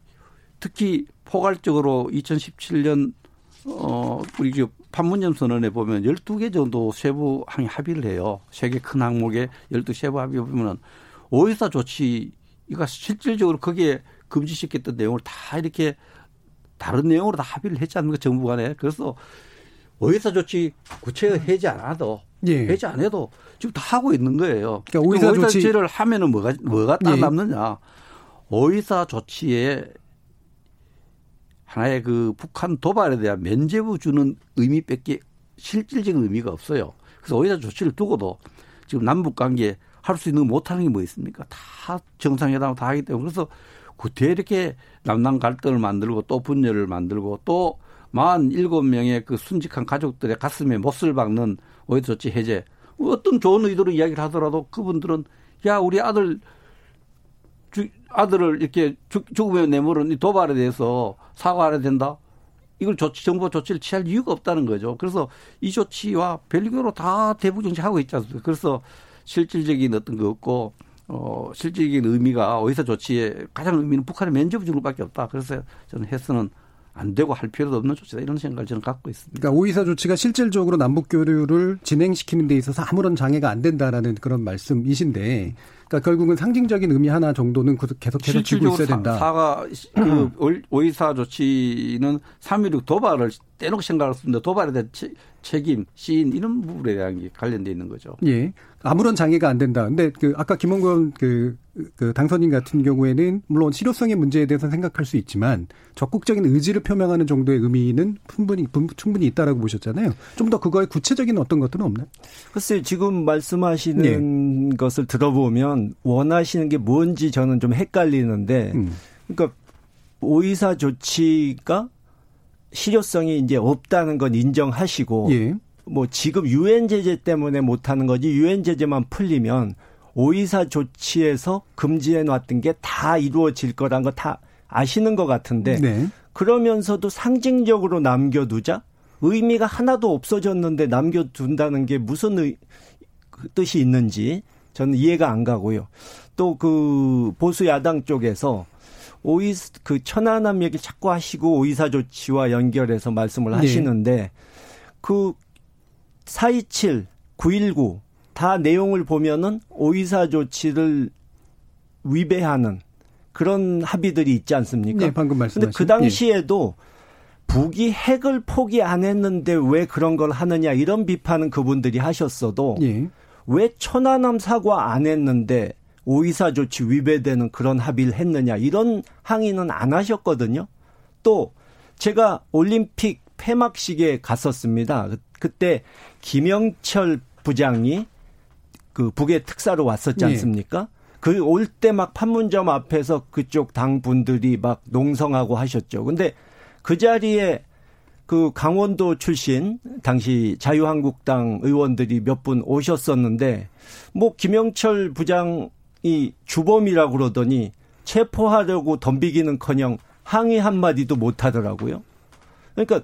특히 포괄적으로 2017년 어 우리 그 판문점 선언에 보면 12개 정도 세부 항의 합의를 해요. 세계 큰 항목에 12 세부 합의 보면은 오해사 조치가 실질적으로 거기에 금지시켰던 내용을 다 이렇게 다른 내용으로 다 합의를 했지 않습니까 정부 간에 그래서 오해사 조치 구체적 해지 않아도 예. 해지 안 해도 지금 다 하고 있는 거예요. 그러니까 오해사, 오해사 조치를 하면은 뭐가 뭐가 딱 예. 남느냐? 오해사 조치에 하나의 그 북한 도발에 대한 면제부 주는 의미밖에 실질적인 의미가 없어요. 그래서 오해사 조치를 두고도 지금 남북 관계 할 수 있는 거 못하는 게 뭐 있습니까? 다 정상회담 다 하기 때문에 그래서 구태 이렇게 남남 갈등을 만들고 또 분열을 만들고 또만 일곱 명의 그 순직한 가족들의 가슴에 못을 박는 오해 조치 해제 어떤 좋은 의도로 이야기를 하더라도 그분들은 야 우리 아들 주, 아들을 이렇게 죽, 죽음에 내모른 이 도발에 대해서 사과해야 된다. 이걸 조치, 정부 조치를 취할 이유가 없다는 거죠. 그래서 이 조치와 별개로 다 대북 정치하고 있지 않습니까? 그래서 실질적인 어떤 거 없고 어, 실질적인 의미가 어디서 조치에 가장 의미는 북한의 면접 것밖에 없다. 그래서 저는 해서는 안 되고 할 필요도 없는 조치다 이런 생각을 저는 갖고 있습니다. 그러니까 오이사 조치가 실질적으로 남북 교류를 진행시키는 데 있어서 아무런 장애가 안 된다라는 그런 말씀이신데 그러니까 결국은 상징적인 의미 하나 정도는 계속해서 쥐고 있어야 된다. 사가 그 오이사 조치는 3.16 도발을 떼놓고 생각할 수 있는데 도발에 대한 책임, 시인 이런 부분에 대한 게 관련돼 있는 거죠. 예. 아무런 장애가 안 된다. 근데 그 아까 김원건 그, 그 당선인 같은 경우에는 물론 실효성의 문제에 대해서 생각할 수 있지만 적극적인 의지를 표명하는 정도의 의미는 충분히 충분히 있다라고 보셨잖아요. 좀 더 그거의 구체적인 어떤 것들은 없나요? 글쎄 지금 말씀하시는 네. 것을 들어보면 원하시는 게 뭔지 저는 좀 헷갈리는데 음. 그러니까 오이사 조치가 실효성이 이제 없다는 건 인정하시고 예. 뭐 지금 유엔 제재 때문에 못 하는 거지 유엔 제재만 풀리면 오이사 조치에서 금지해 놨던 게 다 이루어질 거란 거 다 아시는 것 같은데 네. 그러면서도 상징적으로 남겨두자 의미가 하나도 없어졌는데 남겨둔다는 게 무슨 의, 그 뜻이 있는지 저는 이해가 안 가고요. 또 그 보수 야당 쪽에서 오이 그 천안함 얘기 자꾸 하시고 오이사 조치와 연결해서 말씀을 네. 하시는데 그427, 919 다 내용을 보면은 오이사 조치를 위배하는 그런 합의들이 있지 않습니까? 네, 방금 말씀하신. 근데 그 당시에도 북이 핵을 포기 안 했는데 왜 그런 걸 하느냐 이런 비판은 그분들이 하셨어도 예. 왜 천안함 사과 안 했는데 오이사 조치 위배되는 그런 합의를 했느냐 이런 항의는 안 하셨거든요. 또 제가 올림픽 폐막식에 갔었습니다. 그, 그때 김영철 부장이 그 북의 특사로 왔었지 네. 않습니까? 네. 그 그올 때 막 판문점 앞에서 그쪽 당 분들이 막 농성하고 하셨죠. 근데 그 자리에 그 강원도 출신 당시 자유한국당 의원들이 몇 분 오셨었는데 뭐 김영철 부장 이 주범이라고 그러더니 체포하려고 덤비기는커녕 항의 한 마디도 못 하더라고요. 그러니까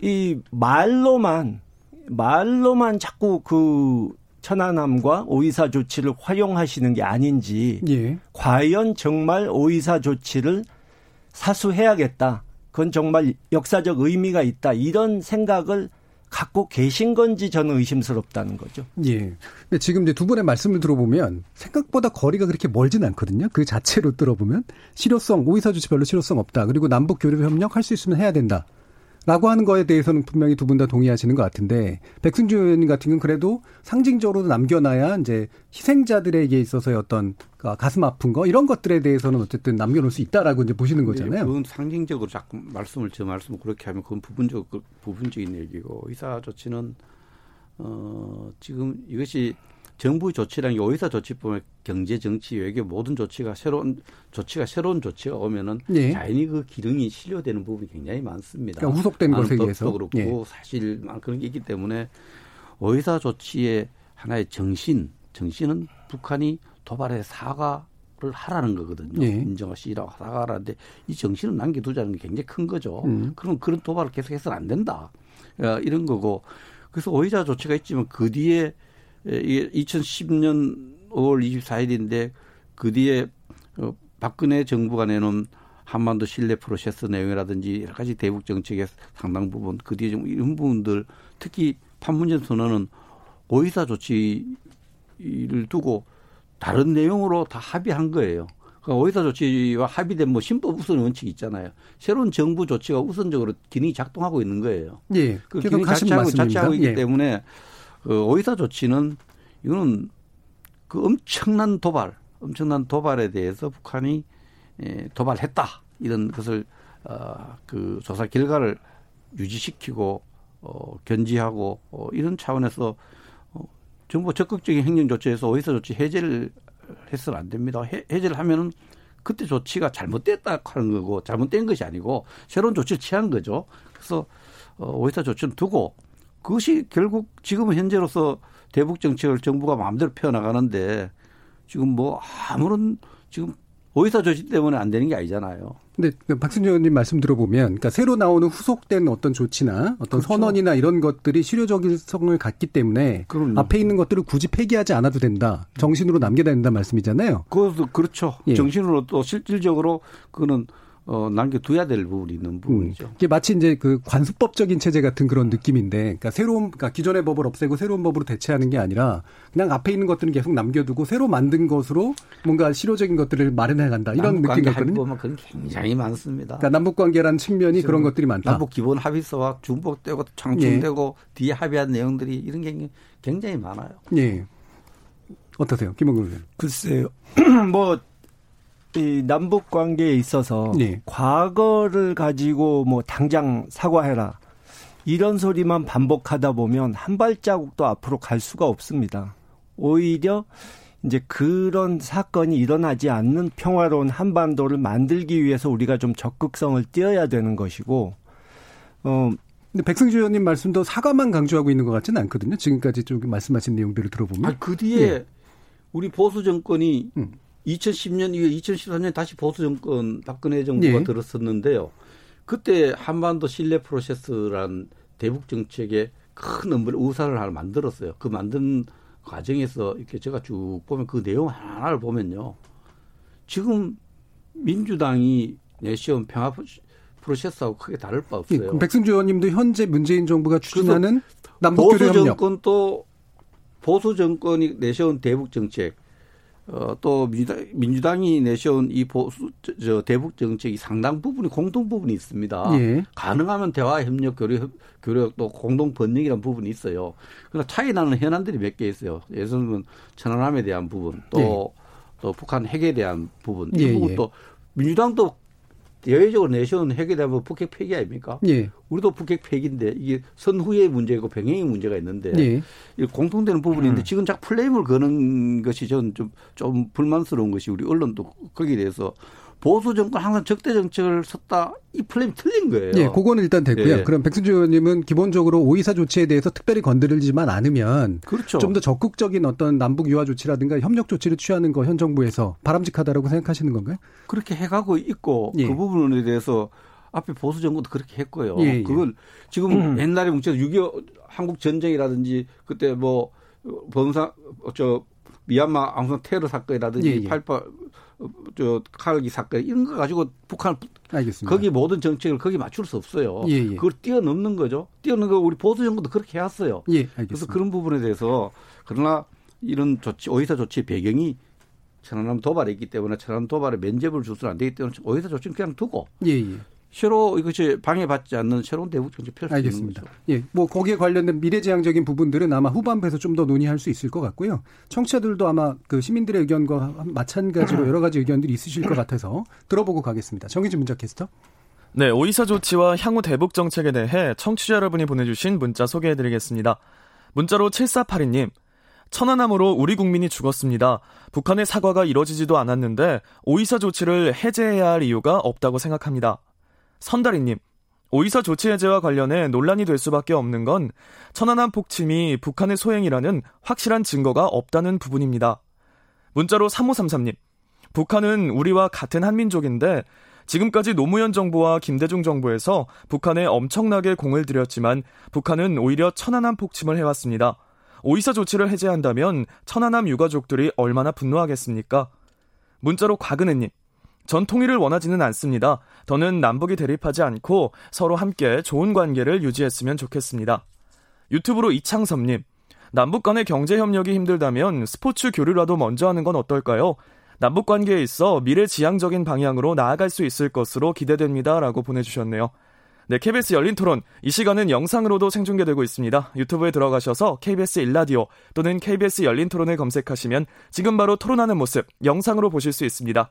이 말로만 말로만 자꾸 그 천안함과 오이사 조치를 활용하시는 게 아닌지 예. 과연 정말 오이사 조치를 사수해야겠다. 그건 정말 역사적 의미가 있다. 이런 생각을 갖고 계신 건지 저는 의심스럽다는 거죠. 예. 근데 지금 이제 두 분의 말씀을 들어보면 생각보다 거리가 그렇게 멀진 않거든요. 그 자체로 들어보면 실효성, 오이사 조치 별로 실효성 없다. 그리고 남북 교류 협력 할 수 있으면 해야 된다. 라고 하는 거에 대해서는 분명히 두 분 다 동의하시는 것 같은데 백승주 의원님 같은 경우는 그래도 상징적으로 남겨놔야 이제 희생자들에게 있어서의 어떤 그 가슴 아픈 거 이런 것들에 대해서는 어쨌든 남겨놓을 수 있다라고 이제 보시는 거잖아요. 그건 상징적으로 자꾸 말씀을 제 말씀을 그렇게 하면 그건 부분적 부분적인 얘기고 의사 조치는 어 지금 이것이 정부 조치랑 요 의사 조치뿐만 경제, 정치, 외교 모든 조치가 새로운 조치가 새로운 조치가 오면은 네. 자연히 그 기능이 실려되는 부분이 굉장히 많습니다. 그러니까 후속된 것에 의해서 그렇고 네. 사실 그런 게 있기 때문에 오의사 조치의 하나의 정신, 정신은 북한이 도발해 사과를 하라는 거거든요. 네. 인정하시라고 사과하라는데 이 정신을 남겨두자는 게 굉장히 큰 거죠. 음. 그럼 그런 도발을 계속해서는 안 된다. 어, 이런 거고 그래서 오의사 조치가 있지만 그 뒤에 이게 2010년 5월 24일인데 그 뒤에 어, 박근혜 정부가 내놓은 한반도 신뢰 프로세스 내용이라든지 여러 가지 대북 정책의 상당 부분 그 뒤에 좀 이런 부분들 특히 판문점 선언은 오이사 조치를 두고 다른 내용으로 다 합의한 거예요. 그러니까 오이사 조치와 합의된 뭐 신법 우선 원칙이 있잖아요. 새로운 정부 조치가 우선적으로 기능이 작동하고 있는 거예요. 예. 그 기능이 자체하고, 자체하고 있기 예. 때문에 그 오이사 조치는 이거는 그 엄청난 도발, 엄청난 도발에 대해서 북한이 예, 도발했다 이런 것을 어그 조사 결과를 유지시키고 어 견지하고 어 이런 차원에서 어 정부 적극적인 행정 조치에서 오이사 조치 해제를 해서는 안 됩니다. 해, 해제를 하면은 그때 조치가 잘못됐다 하는 거고 잘못된 것이 아니고 새로운 조치를 취한 거죠. 그래서 어, 오이사 조치는 두고 그것이 결국 지금 현재로서 대북 정책을 정부가 마음대로 펴나가는데 지금 뭐 아무런 지금 오이사 조치 때문에 안 되는 게 아니잖아요. 근데 그 박순재 의원님 말씀 들어보면 그러니까 새로 나오는 후속된 어떤 조치나 어떤 그렇죠. 선언이나 이런 것들이 실효적인 성을 갖기 때문에 그럼요. 앞에 있는 것들을 굳이 폐기하지 않아도 된다. 정신으로 남겨야 된다 말씀이잖아요. 그것도 그렇죠. 예. 정신으로 또 실질적으로 그거는 어, 남겨둬야 될 부분이 있는 음. 부분이죠. 음. 이게 마치 이제 그 관습법적인 체제 같은 그런 느낌인데, 그러니까 새로운, 그러니까 기존의 법을 없애고 새로운 법으로 대체하는 게 아니라 그냥 앞에 있는 것들은 계속 남겨두고 새로 만든 것으로 뭔가 실효적인 것들을 마련해 간다. 이런 느낌 같거든요. 보면 그건 굉장히 많습니다. 그러니까 남북 관계라는 측면이 그런 것들이 많다. 남북 기본 합의서와 중복되고 창출되고 예. 뒤에 합의한 내용들이 이런 게 굉장히 많아요. 예. 어떠세요, 김원근 의원? 글쎄요. 뭐 이 남북 관계에 있어서 네. 과거를 가지고 뭐 당장 사과해라 이런 소리만 반복하다 보면 한 발자국도 앞으로 갈 수가 없습니다. 오히려 이제 그런 사건이 일어나지 않는 평화로운 한반도를 만들기 위해서 우리가 좀 적극성을 띄어야 되는 것이고 어 근데 백승주 의원님 말씀도 사과만 강조하고 있는 것 같지는 않거든요. 지금까지 좀 말씀하신 내용들을 들어보면. 아, 그 뒤에 예. 우리 보수 정권이 음. 2010년 이후 2014년 다시 보수 정권 박근혜 정부가 네. 들었었는데요. 그때 한반도 신뢰 프로세스란 대북 정책에 큰 엄벌 우산을 하나 만들었어요. 그 만든 과정에서 이렇게 제가 쭉 보면 그 내용 하나를 보면요. 지금 민주당이 내시온 평화 프로세스하고 크게 다를 바 없어요. 예, 백승주 의원님도 현재 문재인 정부가 추진하는 남북 보수 정권 또 보수 정권이 내세운 대북 정책 어, 또 민주당, 민주당이 내세운 이 보수, 저, 저 대북 정책이 상당 부분이 공동 부분이 있습니다. 예. 가능하면 대화 협력 교류 교류 또 공동 번영이라는 부분이 있어요. 그러나 차이 나는 현안들이 몇 개 있어요. 예를 들면 천안함에 대한 부분, 또, 예. 또 북한 핵에 대한 부분, 이 예, 부분도 예. 민주당도 대외적으로 내세운 핵에 대한 뭐 북핵 폐기 아닙니까? 예. 우리도 북핵 폐기인데 이게 선후의 문제고 병행의 문제가 있는데 예. 공통되는 부분인데 음. 지금 자꾸 플레임을 거는 것이 저는 좀, 좀 불만스러운 것이 우리 언론도 거기에 대해서 보수 정권 항상 적대 정책을 썼다 이 플레임 틀린 거예요. 예, 그거는 일단 됐고요. 예. 그럼 백승주 의원님은 기본적으로 오이사 조치에 대해서 특별히 건드리지만 않으면 그렇죠. 좀 더 적극적인 어떤 남북 유화 조치라든가 협력 조치를 취하는 거 현 정부에서 바람직하다라고 생각하시는 건가요? 그렇게 해가고 있고 예. 그 부분에 대해서 앞에 보수 정부도 그렇게 했고요. 예, 예. 그걸 지금 음. 옛날에 뭉쳐서 6.25 한국 전쟁이라든지 그때 뭐 범사 저 미얀마 앙산 테러 사건이라든지 88저 칼기 사건 이런 거 가지고 북한 알겠습니다. 거기 모든 정책을 거기 맞출 수 없어요. 예, 예. 그걸 뛰어넘는 거죠. 뛰어넘는 거 우리 보수 정부도 그렇게 해왔어요. 예, 알겠습니다. 그래서 그런 부분에 대해서 그러나 이런 조치 오이사 조치의 배경이 천안함 도발이 있기 때문에 천안함 도발에 면접을 줄 수는 안 되기 때문에 오이사 조치는 그냥 두고 예, 예. 새로 이것이 방해받지 않는 새로운 대북 정책 펼수 알겠습니다. 예, 뭐 거기에 관련된 미래지향적인 부분들은 아마 후반부에서 좀 더 논의할 수 있을 것 같고요. 청취자들도 아마 그 시민들의 의견과 마찬가지로 여러 가지 의견들이 있으실 것 같아서 들어보고 가겠습니다. 정희진 문자 캐스터. 네, 오이사 조치와 향후 대북 정책에 대해 청취자 여러분이 보내주신 문자 소개해드리겠습니다. 문자로 7482님. 천안함으로 우리 국민이 죽었습니다. 북한의 사과가 이뤄지지도 않았는데 오이사 조치를 해제해야 할 이유가 없다고 생각합니다. 선다리님, 오이사 조치 해제와 관련해 논란이 될 수밖에 없는 건 천안함 폭침이 북한의 소행이라는 확실한 증거가 없다는 부분입니다. 문자로 3533님, 북한은 우리와 같은 한민족인데 지금까지 노무현 정부와 김대중 정부에서 북한에 엄청나게 공을 들였지만 북한은 오히려 천안함 폭침을 해왔습니다. 오이사 조치를 해제한다면 천안함 유가족들이 얼마나 분노하겠습니까? 문자로 곽은혜님, 전 통일을 원하지는 않습니다. 더는 남북이 대립하지 않고 서로 함께 좋은 관계를 유지했으면 좋겠습니다. 유튜브로 이창섭님, 남북 간의 경제 협력이 힘들다면 스포츠 교류라도 먼저 하는 건 어떨까요? 남북 관계에 있어 미래 지향적인 방향으로 나아갈 수 있을 것으로 기대됩니다. 라고 보내주셨네요. 네, KBS 열린 토론. 이 시간은 영상으로도 생중계되고 있습니다. 유튜브에 들어가셔서 KBS 일라디오 또는 KBS 열린 토론을 검색하시면 지금 바로 토론하는 모습 영상으로 보실 수 있습니다.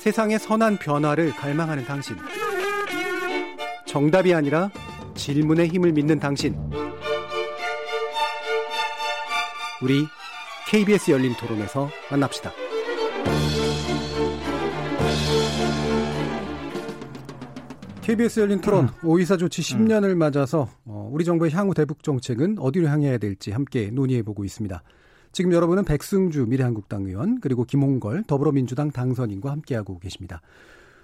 세상의 선한 변화를 갈망하는 당신. 정답이 아니라 질문의 힘을 믿는 당신. 우리 KBS 열린 토론에서 만납시다. KBS 열린 토론 음. 오이사 조치 10년을 맞아서 어, 우리 정부의 향후 대북 정책은 어디로 향해야 될지 함께 논의해 보고 있습니다. 지금 여러분은 백승주 미래한국당 의원 그리고 김홍걸 더불어민주당 당선인과 함께하고 계십니다.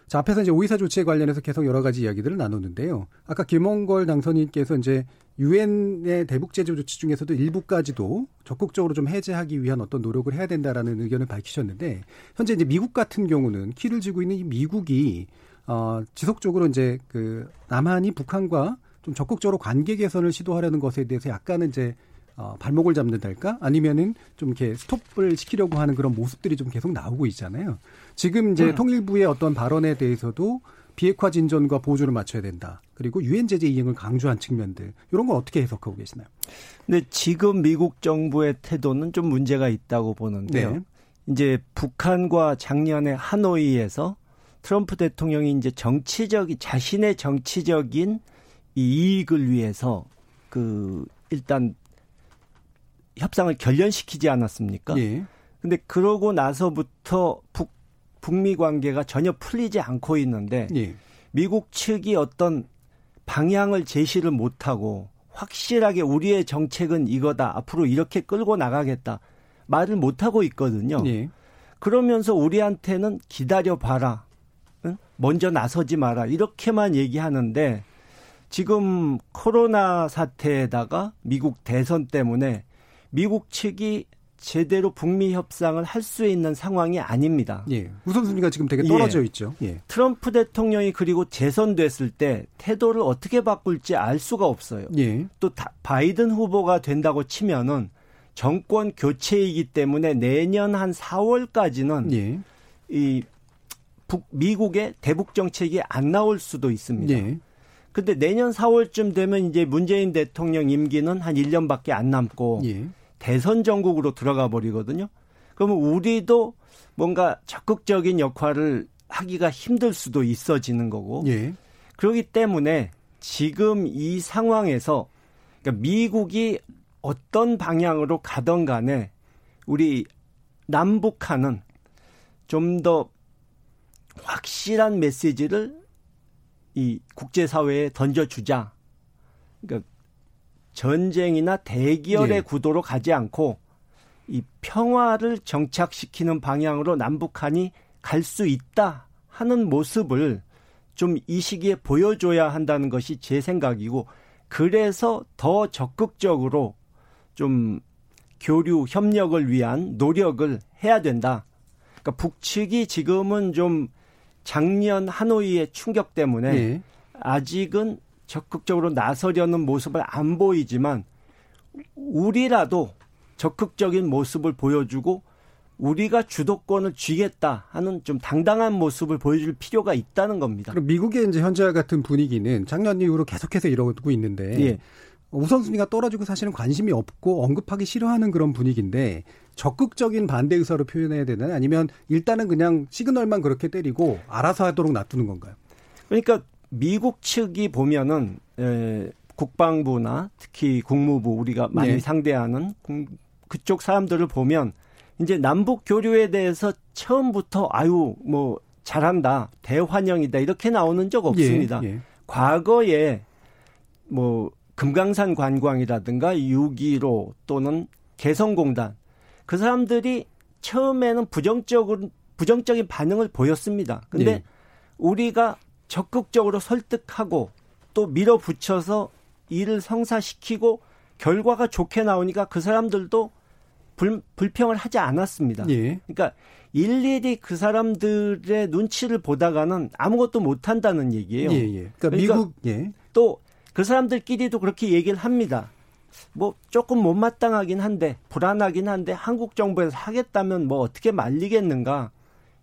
자, 앞에서 이제 오이사 조치에 관련해서 계속 여러 가지 이야기들을 나눴는데요. 아까 김홍걸 당선인께서 이제 유엔의 대북 제재 조치 중에서도 일부까지도 적극적으로 좀 해제하기 위한 어떤 노력을 해야 된다라는 의견을 밝히셨는데 현재 이제 미국 같은 경우는 키를 쥐고 있는 이 미국이 어 지속적으로 이제 그 남한이 북한과 좀 적극적으로 관계 개선을 시도하려는 것에 대해서 약간은 이제 어, 발목을 잡는달까? 아니면은 좀 이렇게 스톱을 시키려고 하는 그런 모습들이 좀 계속 나오고 있잖아요. 지금 이제 음. 통일부의 어떤 발언에 대해서도 비핵화 진전과 보조를 맞춰야 된다. 그리고 유엔 제재 이행을 강조한 측면들 이런 건 어떻게 해석하고 계시나요? 근데 지금 미국 정부의 태도는 좀 문제가 있다고 보는데요. 네. 이제 북한과 작년에 하노이에서 트럼프 대통령이 이제 정치적인 자신의 정치적인 이익을 위해서 그 일단 협상을 결련시키지 않았습니까? 예. 근데 그러고 나서부터 북 북미 관계가 전혀 풀리지 않고 있는데 예. 미국 측이 어떤 방향을 제시를 못하고 확실하게 우리의 정책은 이거다 앞으로 이렇게 끌고 나가겠다 말을 못하고 있거든요. 예. 그러면서 우리한테는 기다려 봐라. 응? 먼저 나서지 마라. 이렇게만 얘기하는데 지금 코로나 사태에다가 미국 대선 때문에 미국 측이 제대로 북미 협상을 할 수 있는 상황이 아닙니다. 예. 우선순위가 지금 되게 떨어져 예. 있죠. 예. 트럼프 대통령이 그리고 재선됐을 때 태도를 어떻게 바꿀지 알 수가 없어요. 예. 또 바이든 후보가 된다고 치면은 정권 교체이기 때문에 내년 한 4월까지는 예. 이 북, 미국의 대북 정책이 안 나올 수도 있습니다. 예. 근데 내년 4월쯤 되면 이제 문재인 대통령 임기는 한 1년밖에 안 남고 예. 대선 전국으로 들어가 버리거든요. 그러면 우리도 뭔가 적극적인 역할을 하기가 힘들 수도 있어지는 거고. 예. 그렇기 때문에 지금 이 상황에서 그러니까 미국이 어떤 방향으로 가던 간에 우리 남북한은 좀 더 확실한 메시지를 이 국제사회에 던져주자. 그러니까 전쟁이나 대기열의 예. 구도로 가지 않고 이 평화를 정착시키는 방향으로 남북한이 갈 수 있다 하는 모습을 좀 이 시기에 보여줘야 한다는 것이 제 생각이고 그래서 더 적극적으로 좀 교류 협력을 위한 노력을 해야 된다. 그러니까 북측이 지금은 좀 작년 하노이의 충격 때문에 네. 아직은 적극적으로 나서려는 모습을 안 보이지만 우리라도 적극적인 모습을 보여주고 우리가 주도권을 쥐겠다 하는 좀 당당한 모습을 보여줄 필요가 있다는 겁니다. 그럼 미국의 이제 현재와 같은 분위기는 작년 이후로 계속해서 이러고 있는데 예. 우선순위가 떨어지고 사실은 관심이 없고 언급하기 싫어하는 그런 분위기인데 적극적인 반대 의사로 표현해야 되나요? 아니면 일단은 그냥 시그널만 그렇게 때리고 알아서 하도록 놔두는 건가요? 그러니까 미국 측이 보면은 에, 국방부나 특히 국무부 우리가 많이 네. 상대하는 그쪽 사람들을 보면 이제 남북 교류에 대해서 처음부터 아유 뭐 잘한다 대환영이다 이렇게 나오는 적 없습니다. 예, 예. 과거에 뭐 금강산 관광이라든가 6.15 또는 개성공단 그 사람들이 처음에는 부정적으로 부정적인 반응을 보였습니다. 근데 네. 우리가 적극적으로 설득하고 또 밀어붙여서 일을 성사시키고 결과가 좋게 나오니까 그 사람들도 불, 불평을 하지 않았습니다. 예. 그러니까 일일이 그 사람들의 눈치를 보다가는 아무것도 못 한다는 얘기예요. 예, 예. 그러니까, 그러니까 미국 예. 또그 사람들끼리도 그렇게 얘기를 합니다. 뭐 조금 못마땅하긴 한데 불안하긴 한데 한국 정부에서 하겠다면 뭐 어떻게 말리겠는가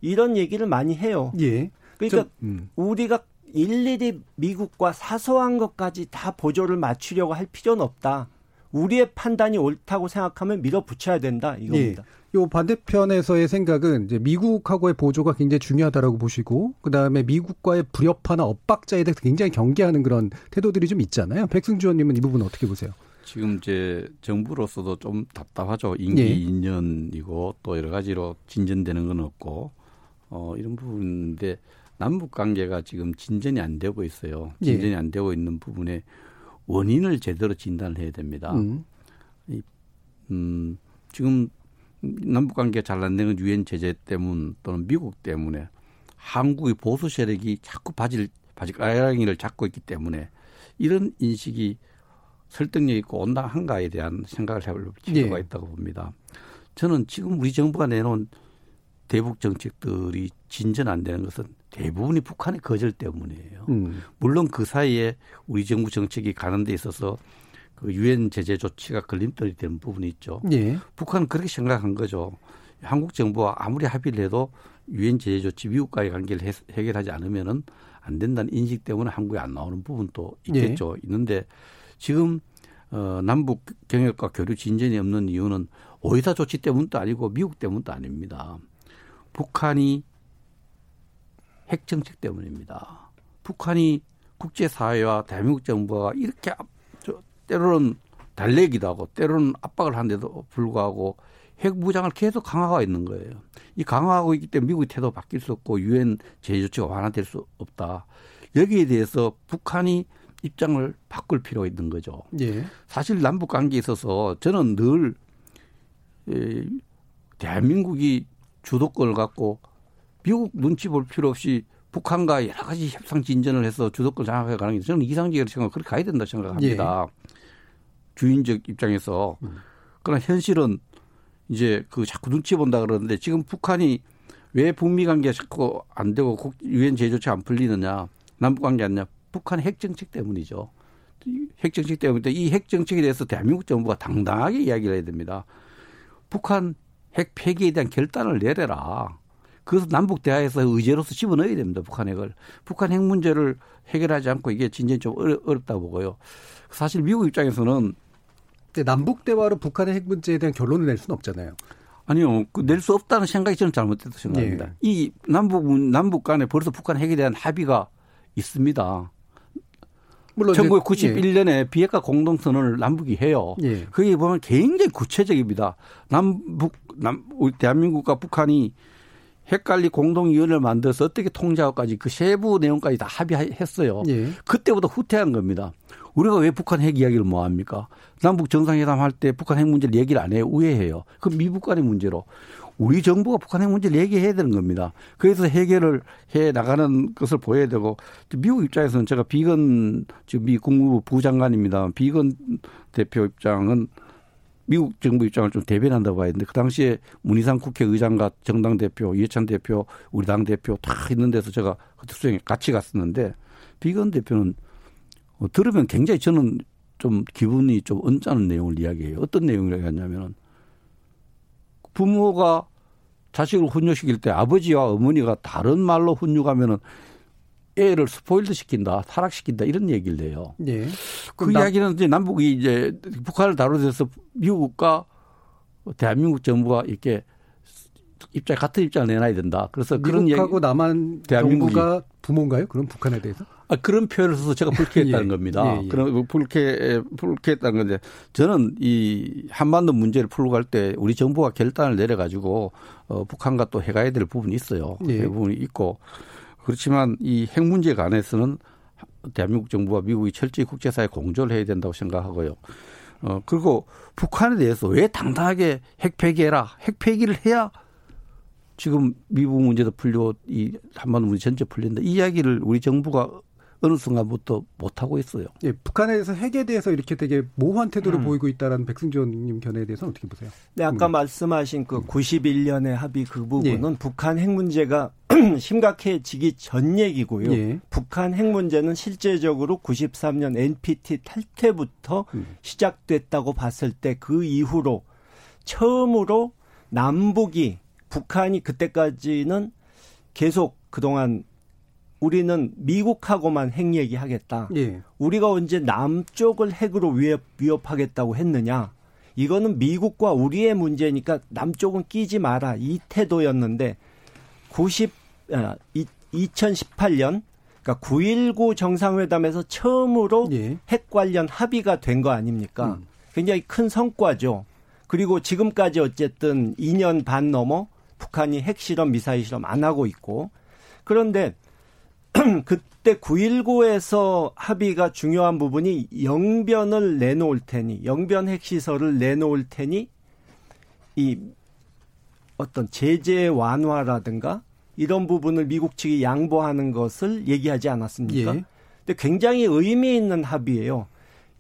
이런 얘기를 많이 해요. 예. 그러니까 저, 음. 우리가 일일이 미국과 사소한 것까지 다 보조를 맞추려고 할 필요는 없다. 우리의 판단이 옳다고 생각하면 밀어붙여야 된다 이겁니다. 예. 요 반대편에서의 생각은 이제 미국하고의 보조가 굉장히 중요하다라고 보시고 그다음에 미국과의 불협화나 엇박자에 대해서 굉장히 경계하는 그런 태도들이 좀 있잖아요. 백승주 의원님은 이 부분 어떻게 보세요? 지금 이제 정부로서도 좀 답답하죠. 임기 예. 2년이고 또 여러 가지로 진전되는 건 없고 어 이런 부분인데 남북 관계가 지금 진전이 안 되고 있어요. 예. 진전이 예. 안 되고 있는 부분에 원인을 제대로 진단을 해야 됩니다. 음. 이, 음, 지금 남북 관계가 잘안 되는 유엔 제재 때문 또는 미국 때문에 한국의 보수 세력이 자꾸 바지를 바지 가랑이를 잡고 있기 때문에 이런 인식이 설득력 있고 온당한가에 대한 생각을 해볼 필요가 예. 있다고 봅니다. 저는 지금 우리 정부가 내놓은 대북 정책들이 진전 안 되는 것은 대부분이 북한의 거절 때문이에요. 음. 물론 그 사이에 우리 정부 정책이 가는 데 있어서 그 유엔 제재 조치가 걸림돌이 되는 부분이 있죠. 예. 북한은 그렇게 생각한 거죠. 한국 정부와 아무리 합의를 해도 유엔 제재 조치 미국과의 관계를 해, 해결하지 않으면은 안 된다는 인식 때문에 한국에 안 나오는 부분도 있겠죠. 예. 있는데 지금 어, 남북 경협과 교류 진전이 없는 이유는 오이사 조치 때문도 아니고 미국 때문도 아닙니다. 북한이 핵 정책 때문입니다. 북한이 국제사회와 대한민국 정부가 이렇게 때로는 달래기도 하고 때로는 압박을 하는데도 불구하고 핵 무장을 계속 강화하고 있는 거예요. 이 강화하고 있기 때문에 미국의 태도 바뀔 수 없고 유엔 제재 조치가 완화될 수 없다. 여기에 대해서 북한이 입장을 바꿀 필요가 있는 거죠. 예. 사실 남북 관계에 있어서 저는 늘 대한민국이 주도권을 갖고 미국 눈치 볼 필요 없이 북한과 여러 가지 협상 진전을 해서 주도권 장악해 가는 게 저는 이상적이라고 생각 그렇게 가야 된다 생각합니다. 예. 주인적 입장에서 그러나 현실은 이제 그 자꾸 눈치 본다 그러는데 지금 북한이 왜 북미 관계 자꾸 안 되고 유엔 제조차 안 풀리느냐 남북 관계 아니냐 북한 핵 정책 때문이죠. 핵 정책 때문에 이핵 정책에 대해서 대한민국 정부가 당당하게 이야기를 해야 됩니다. 북한 핵 폐기에 대한 결단을 내려라. 그래서 남북 대화에서 의제로서 집어넣어야 됩니다. 북한 핵을. 북한 핵 문제를 해결하지 않고 이게 진전이 좀 어렵다고 보고요. 사실 미국 입장에서는 남북 대화로 북한의 핵 문제에 대한 결론을 낼 수는 없잖아요. 아니요. 그 낼 수 없다는 생각이 저는 잘못됐다고 생각합니다. 예. 이 남북 남북 간에 벌써 북한 핵에 대한 합의가 있습니다. 물론 1991년에 예. 비핵화 공동선언을 남북이 해요. 예. 거기 보면 굉장히 구체적입니다. 남북 남 우리 대한민국과 북한이 핵관리 공동위원회를 만들어서 어떻게 통제하고까지 그 세부 내용까지 다 합의했어요. 예. 그때보다 후퇴한 겁니다. 우리가 왜 북한 핵 이야기를 뭐 합니까? 남북 정상회담 할 때 북한 핵 문제를 얘기를 안 해요. 우회해요. 그 미북 간의 문제로. 우리 정부가 북한 핵 문제를 얘기해야 되는 겁니다. 그래서 해결을 해 나가는 것을 보여야 되고 미국 입장에서는 제가 비건 지금 미 국무부 부장관입니다. 비건 대표 입장은 미국 정부 입장을 좀 대변한다고 봐야 되는데 그 당시에 문희상 국회의장과 정당 대표, 이해찬 대표, 우리 당 대표 다 있는 데서 제가 그때 수행에 같이 갔었는데 비건 대표는 어, 들으면 굉장히 저는 좀 기분이 좀 언짢은 내용을 이야기해요. 어떤 내용이라고 했냐면은 부모가 자식을 훈육시킬 때 아버지와 어머니가 다른 말로 훈육하면은 애를 스포일드 시킨다, 타락시킨다 이런 얘기를 해요. 예. 그 이야기는 이제 남북이 이제 북한을 다루면서 미국과 대한민국 정부가 이렇게 입장 같은 입장을 내놔야 된다. 그래서 그런 미국하고 남한 정부가 부모인가요? 그럼 북한에 대해서? 아, 그런 표현을 써서 제가 불쾌했다는 예. 겁니다. 예, 예. 그럼 불쾌 불쾌했다는 건데 저는 이 한반도 문제를 풀고 갈 때 우리 정부가 결단을 내려 가지고 어 북한과 또 해가야 될 부분이 있어요. 예. 그 부분이 있고 그렇지만 이 핵 문제에 관해서는 대한민국 정부와 미국이 철저히 국제사회 공조를 해야 된다고 생각하고요. 어 그리고 북한에 대해서 왜 당당하게 핵 폐기해라. 핵 폐기를 해야 지금 미국 문제도 풀리고 이 한반도 문제 전체 풀린다. 이 이야기를 우리 정부가 어느 순간부터 못하고 있어요. 예, 북한에 대해서 핵에 대해서 이렇게 되게 모호한 태도를 음. 보이고 있다는 백승조님 견해에 대해서는 어떻게 보세요? 네, 아까 음. 말씀하신 그 91년의 합의 그 부분은 예. 북한 핵 문제가 심각해지기 전 얘기고요. 예. 북한 핵 문제는 실제적으로 93년 NPT 탈퇴부터 음. 시작됐다고 봤을 때 그 이후로 처음으로 남북이 북한이 그때까지는 계속 그동안 우리는 미국하고만 핵 얘기하겠다. 예. 우리가 언제 남쪽을 핵으로 위협, 위협하겠다고 했느냐. 이거는 미국과 우리의 문제니까 남쪽은 끼지 마라. 이 태도였는데 90, 아, 2018년 그러니까 9.19 정상회담에서 처음으로 예. 핵 관련 합의가 된 거 아닙니까? 음. 굉장히 큰 성과죠. 그리고 지금까지 어쨌든 2년 반 넘어 북한이 핵실험, 미사일 실험 안 하고 있고 그런데 그때 9.19에서 합의가 중요한 부분이 영변을 내놓을 테니, 영변 핵시설을 내놓을 테니, 이 어떤 제재 완화라든가 이런 부분을 미국 측이 양보하는 것을 얘기하지 않았습니까? 예. 근데 굉장히 의미 있는 합의예요.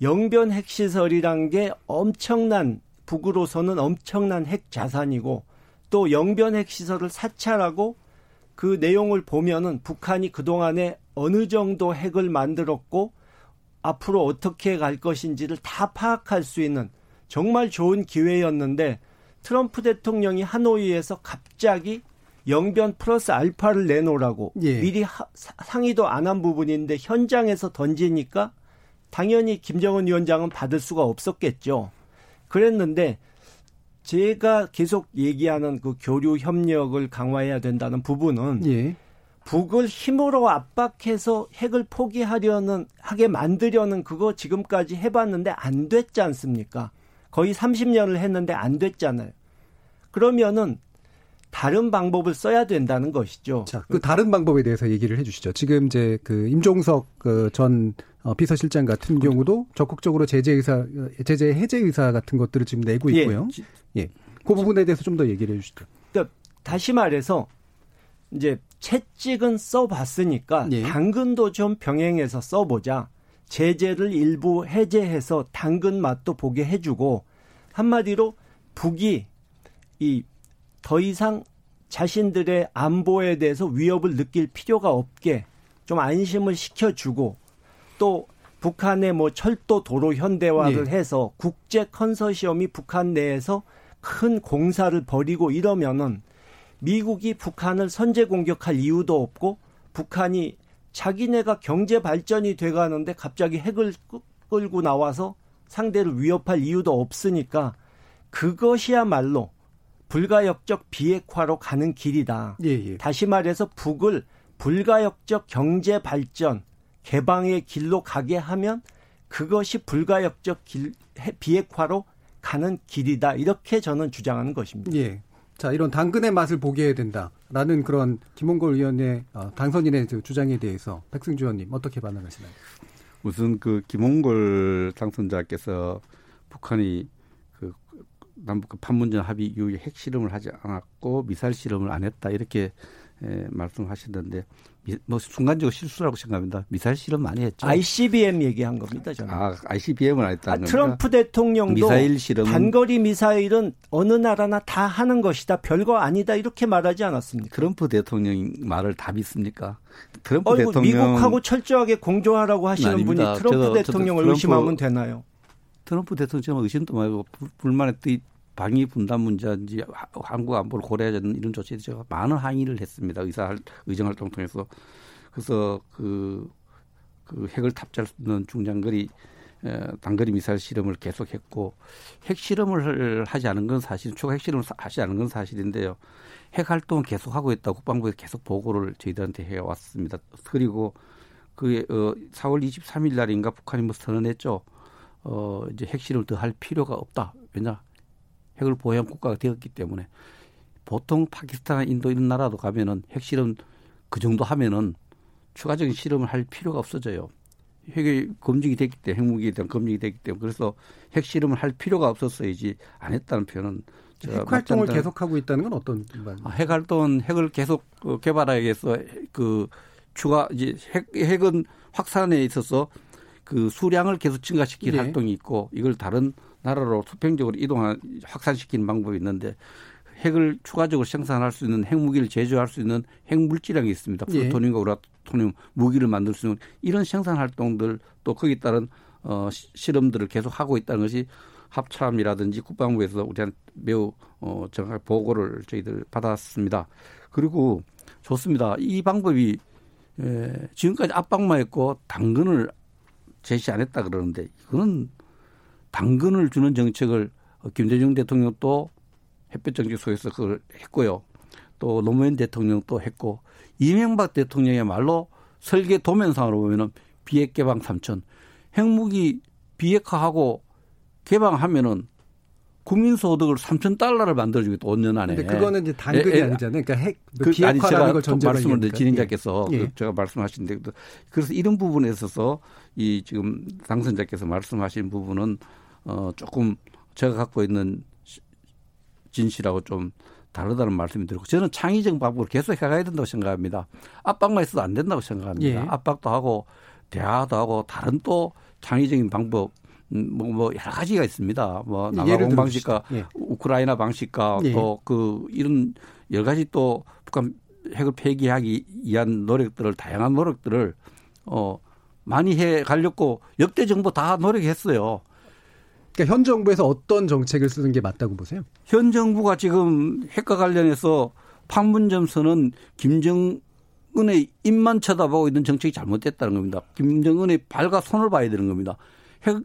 영변 핵시설이란 게 엄청난 북으로서는 엄청난 핵 자산이고 또 영변 핵시설을 사찰하고 그 내용을 보면은 북한이 그동안에 어느 정도 핵을 만들었고 앞으로 어떻게 갈 것인지를 다 파악할 수 있는 정말 좋은 기회였는데 트럼프 대통령이 하노이에서 갑자기 영변 플러스 알파를 내놓으라고 예. 미리 하, 상의도 안 한 부분인데 현장에서 던지니까 당연히 김정은 위원장은 받을 수가 없었겠죠. 그랬는데 제가 계속 얘기하는 그 교류 협력을 강화해야 된다는 부분은 예. 북을 힘으로 압박해서 핵을 포기하려는 하게 만들려는 그거 지금까지 해봤는데 안 됐지 않습니까? 거의 30년을 했는데 안 됐잖아요. 그러면은 다른 방법을 써야 된다는 것이죠. 자, 그 다른 방법에 대해서 얘기를 해주시죠. 지금 이제 그 임종석 그전 어, 비서실장 같은 그렇죠. 경우도 적극적으로 제재 의사, 제재 해제 의사 같은 것들을 지금 내고 예. 있고요. 예. 예. 그 부분에 대해서 좀 더 얘기를 해주시죠. 그러니까 다시 말해서 이제 채찍은 써봤으니까 예. 당근도 좀 병행해서 써보자. 제재를 일부 해제해서 당근 맛도 보게 해주고 한마디로 북이 이 더 이상 자신들의 안보에 대해서 위협을 느낄 필요가 없게 좀 안심을 시켜주고 또 북한의 뭐 철도 도로 현대화를 네. 해서 국제 컨소시엄이 북한 내에서 큰 공사를 벌이고 이러면은 미국이 북한을 선제 공격할 이유도 없고 북한이 자기네가 경제 발전이 돼 가는데 갑자기 핵을 끌고 나와서 상대를 위협할 이유도 없으니까 그것이야말로 불가역적 비핵화로 가는 길이다. 예, 예. 다시 말해서 북을 불가역적 경제 발전, 개방의 길로 가게 하면 그것이 불가역적 길, 비핵화로 가는 길이다. 이렇게 저는 주장하는 것입니다. 예. 자, 이런 당근의 맛을 보게 해야 된다라는 그런 김홍걸 의원의 어, 당선인의 주장에 대해서 백승주 의원님 어떻게 반응하시나요? 우선 그 김홍걸 당선자께서 북한이 그 남북 판문점 합의 이후에 핵 실험을 하지 않았고 미사일 실험을 안 했다 이렇게 에, 말씀하시던데 뭐 순간적으로 실수라고 생각합니다. 미사일 실험 많이 했죠. ICBM 얘기한 겁니다. 저는. 아, ICBM을 안 했다는 아, 트럼프 대통령도 미사일 실험 단거리 미사일은 어느 나라나 다 하는 것이다. 별거 아니다. 이렇게 말하지 않았습니까? 트럼프 대통령 말을 다 믿습니까? 트럼프 어이구, 대통령 미국하고 철저하게 공조하라고 하시는 아닙니다. 분이 트럼프 저도, 대통령을 저도 트럼프, 의심하면 되나요? 트럼프 대통령 의심도 말고 불만의 뜻 방위 분담 문제인지 한국 안보를 고려해야 되는 이런 조치에 제가 많은 항의를 했습니다. 의사 의정 활동 통해서 그래서 그, 그 핵을 탑재할 수 있는 중장거리 단거리 미사일 실험을 계속했고 핵 실험을 하지 않은 건 사실 추가 핵 실험을 하지 않은 건 사실인데요. 핵 활동을 계속 하고 있다 국방부에서 계속 보고를 저희들한테 해 왔습니다. 그리고 그 어, 4월 23일 날인가 북한이 뭐 선언했죠. 어 이제 핵 실험을 더 할 필요가 없다. 왜냐 핵을 보유한 국가가 되었기 때문에 보통 파키스탄, 인도 이런 나라도 가면은 핵실험 그 정도 하면은 추가적인 실험을 할 필요가 없어져요. 핵이 검증이 됐기 때문에 핵무기에 대한 검증이 됐기 때문에 그래서 핵실험을 할 필요가 없었어야지 안 했다는 표현은 핵 활동을 계속하고 있다는 건 어떤 아, 핵 활동은 핵을 계속 어, 개발하기 위해서 그 추가 이제 핵 핵은 확산에 있어서 그 수량을 계속 증가시킬 네. 활동이 있고 이걸 다른 나라로 수평적으로 이동한 확산시키는 방법이 있는데 핵을 추가적으로 생산할 수 있는 핵무기를 제조할 수 있는 핵물질량이 있습니다. 예. 플루토늄과 우라토늄 무기를 만들 수 있는 이런 생산 활동들 또 거기에 따른 어, 실험들을 계속 하고 있다는 것이 합참이라든지 국방부에서 우리한테 매우 어, 정확하게 보고를 저희들 받았습니다. 그리고 좋습니다. 이 방법이 에, 지금까지 압박만 했고 당근을 제시 안 했다 그러는데 이거는 당근을 주는 정책을 김대중 대통령도 햇볕 정책 속에서 그걸 했고요. 또 노무현 대통령도 했고 이명박 대통령의말로 설계 도면상으로 보면은 비핵 개방 3천 핵무기 비핵화하고 개방하면은 국민 소득을 3천 달러를 만들어주겠다 5년 안에. 근데 그거는 이제 당근이 에, 에, 아니잖아요. 그러니까 핵 그, 비핵화라는 걸 전제로 말씀을 드 진행자께서 예. 그 제가 말씀하신 데 그래서 이런 부분에 있어서 이 지금 당선자께서 말씀하신 부분은 어, 조금 제가 갖고 있는 진실하고 좀 다르다는 말씀이 들고 저는 창의적 방법을 계속 해가야 된다고 생각합니다. 압박만 있어도 안 된다고 생각합니다. 예. 압박도 하고 대화도 하고 다른 또 창의적인 방법 음, 뭐, 뭐 여러 가지가 있습니다. 뭐 나가공 방식과 예. 우크라이나 방식과 예. 또그 이런 여러 가지 또 북한 핵을 폐기하기 위한 노력들을 다양한 노력들을 어 많이 해 가려고 역대 정부 다 노력했어요. 그러니까 현 정부에서 어떤 정책을 쓰는 게 맞다고 보세요? 현 정부가 지금 핵과 관련해서 판문점선은 김정은의 입만 쳐다보고 있는 정책이 잘못됐다는 겁니다. 김정은의 발과 손을 봐야 되는 겁니다. 핵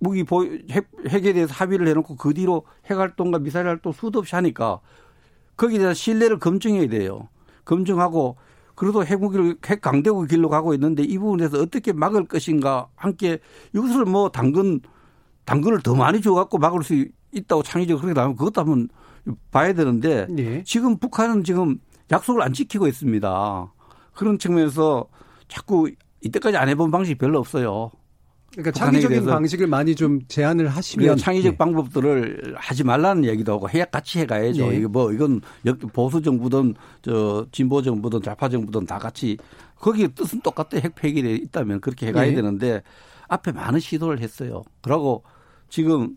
무기 보 핵, 핵에 대해서 합의를 해놓고 그 뒤로 핵 활동과 미사일 활동 수도 없이 하니까 거기에 대한 신뢰를 검증해야 돼요. 검증하고 그래도 핵무기를 핵 강대국 길로 가고 있는데 이 부분에서 어떻게 막을 것인가 함께 이것을 뭐 당근 당근을 더 많이 줘갖고 막을 수 있다고 창의적으로 그렇게 나오면 그것도 한번 봐야 되는데 네. 지금 북한은 지금 약속을 안 지키고 있습니다. 그런 측면에서 자꾸 이때까지 안 해본 방식이 별로 없어요. 그러니까 창의적인 방식을 많이 좀 제안을 하시면 창의적 네. 방법들을 하지 말라는 얘기도 하고 해야 같이 해가야죠. 네. 이게 뭐 이건 보수 정부든 저 진보 정부든 좌파 정부든 다 같이 거기에 뜻은 똑같아 핵 폐기돼 있다면 그렇게 해가야 네. 되는데 앞에 많은 시도를 했어요. 그러고 지금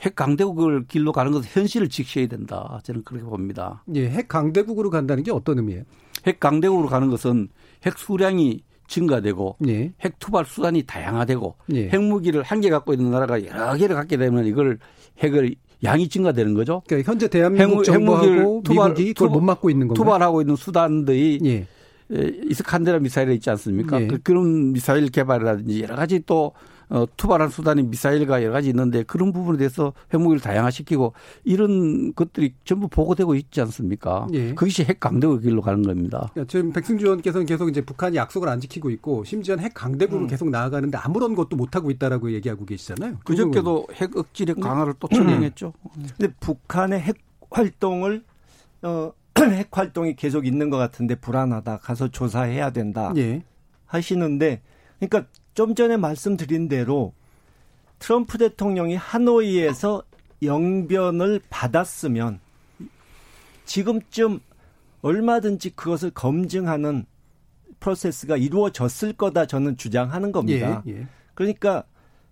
핵 강대국을 길로 가는 것은 현실을 직시해야 된다. 저는 그렇게 봅니다. 예, 핵 강대국으로 간다는 게 어떤 의미예요? 핵 강대국으로 가는 것은 핵 수량이 증가되고 예. 핵 투발 수단이 다양화되고 예. 핵무기를 한 개 갖고 있는 나라가 여러 개를 갖게 되면 이걸 핵을 양이 증가되는 거죠. 그러니까 현재 대한민국 정부하고 투발, 미국이 그걸 못 막고 있는 건가요? 투발하고 있는 수단들이 예. 이스칸데라 미사일 있지 않습니까? 예. 그, 그런 미사일 개발이라든지 여러 가지 또 어, 투발한 수단이 미사일과 여러 가지 있는데 그런 부분에 대해서 핵무기를 다양화시키고 이런 것들이 전부 보고되고 있지 않습니까? 예. 그것이 핵 강대국 길로 가는 겁니다. 그러니까 지금 백승주 의원께서는 계속 이제 북한이 약속을 안 지키고 있고 심지어는 핵 강대국으로 음. 계속 나아가는데 아무런 것도 못 하고 있다라고 얘기하고 계시잖아요. 그저께도 핵 억지력 강화를 또 천행했죠. 근데 북한의 핵 활동을 어, 핵 활동이 계속 있는 것 같은데 불안하다. 가서 조사해야 된다. 예. 하시는데 그러니까 좀 전에 말씀드린 대로 트럼프 대통령이 하노이에서 영변을 받았으면 지금쯤 얼마든지 그것을 검증하는 프로세스가 이루어졌을 거다 저는 주장하는 겁니다. 예, 예. 그러니까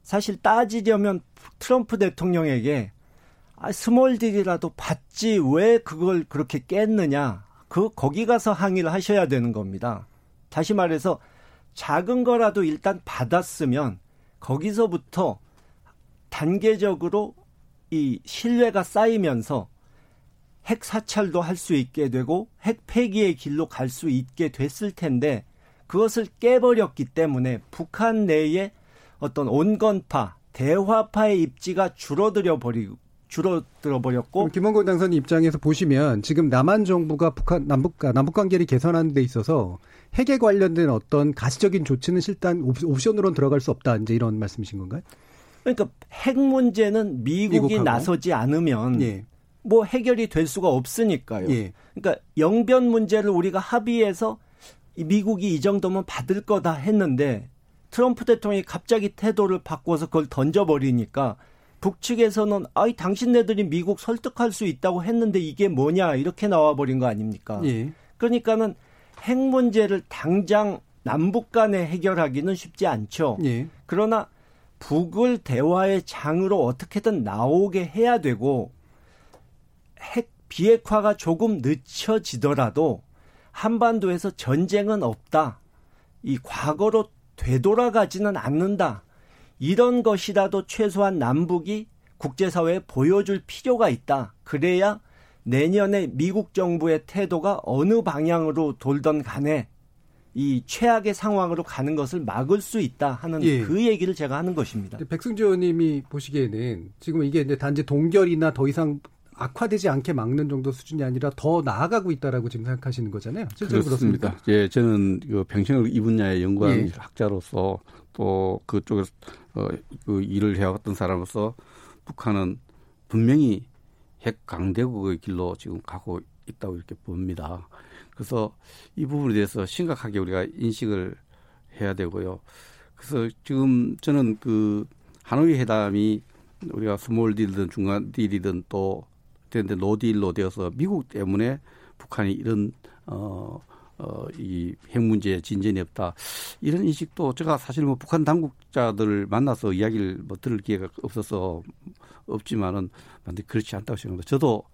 사실 따지려면 트럼프 대통령에게 아, small deal이라도 받지 왜 그걸 그렇게 깼느냐. 그 거기 가서 항의를 하셔야 되는 겁니다. 다시 말해서 작은 거라도 일단 받았으면 거기서부터 단계적으로 이 신뢰가 쌓이면서 핵 사찰도 할 수 있게 되고 핵 폐기의 길로 갈 수 있게 됐을 텐데 그것을 깨버렸기 때문에 북한 내에 어떤 온건파, 대화파의 입지가 줄어들어 버리고 줄어들어 버렸고 김원곤 당선인 입장에서 보시면 지금 남한 정부가 북한 남북 남북 관계를 개선하는 데 있어서 핵에 관련된 어떤 가시적인 조치는 일단 옵션으로는 들어갈 수 없다 이제 이런 말씀이신 건가요? 그러니까 핵 문제는 미국이 미국하고? 나서지 않으면 예. 뭐 해결이 될 수가 없으니까요. 예. 그러니까 영변 문제를 우리가 합의해서 미국이 이 정도면 받을 거다 했는데 트럼프 대통령이 갑자기 태도를 바꿔서 그걸 던져버리니까 북측에서는 아이 당신네들이 미국 설득할 수 있다고 했는데 이게 뭐냐 이렇게 나와버린 거 아닙니까? 예. 그러니까는 핵 문제를 당장 남북 간에 해결하기는 쉽지 않죠. 예. 그러나 북을 대화의 장으로 어떻게든 나오게 해야 되고 핵 비핵화가 조금 늦춰지더라도 한반도에서 전쟁은 없다. 이 과거로 되돌아가지는 않는다. 이런 것이라도 최소한 남북이 국제사회에 보여줄 필요가 있다. 그래야 내년에 미국 정부의 태도가 어느 방향으로 돌던 간에 이 최악의 상황으로 가는 것을 막을 수 있다 하는 예. 그 얘기를 제가 하는 것입니다. 백승주 의원님이 보시기에는 지금 이게 이제 단지 동결이나 더 이상 악화되지 않게 막는 정도 수준이 아니라 더 나아가고 있다라고 지금 생각하시는 거잖아요. 실제로 그렇습니다. 그렇습니까? 예, 저는 그 병신을 이 분야에 연구하는 예. 학자로서 또 그쪽에서 어, 그 일을 해왔던 사람으로서 북한은 분명히 핵 강대국의 길로 지금 가고 있다고 이렇게 봅니다. 그래서 이 부분에 대해서 심각하게 우리가 인식을 해야 되고요. 그래서 지금 저는 그 하노이 회담이 우리가 small deal이든 중간 deal이든 또 되는데 no deal로 되어서 미국 때문에 북한이 이런 어, 어, 이 핵 문제에 진전이 없다. 이런 인식도 제가 사실 뭐 북한 당국자들을 만나서 이야기를 뭐 들을 기회가 없어서 없지만은 반대 그렇지 않다고 생각합니다. 저도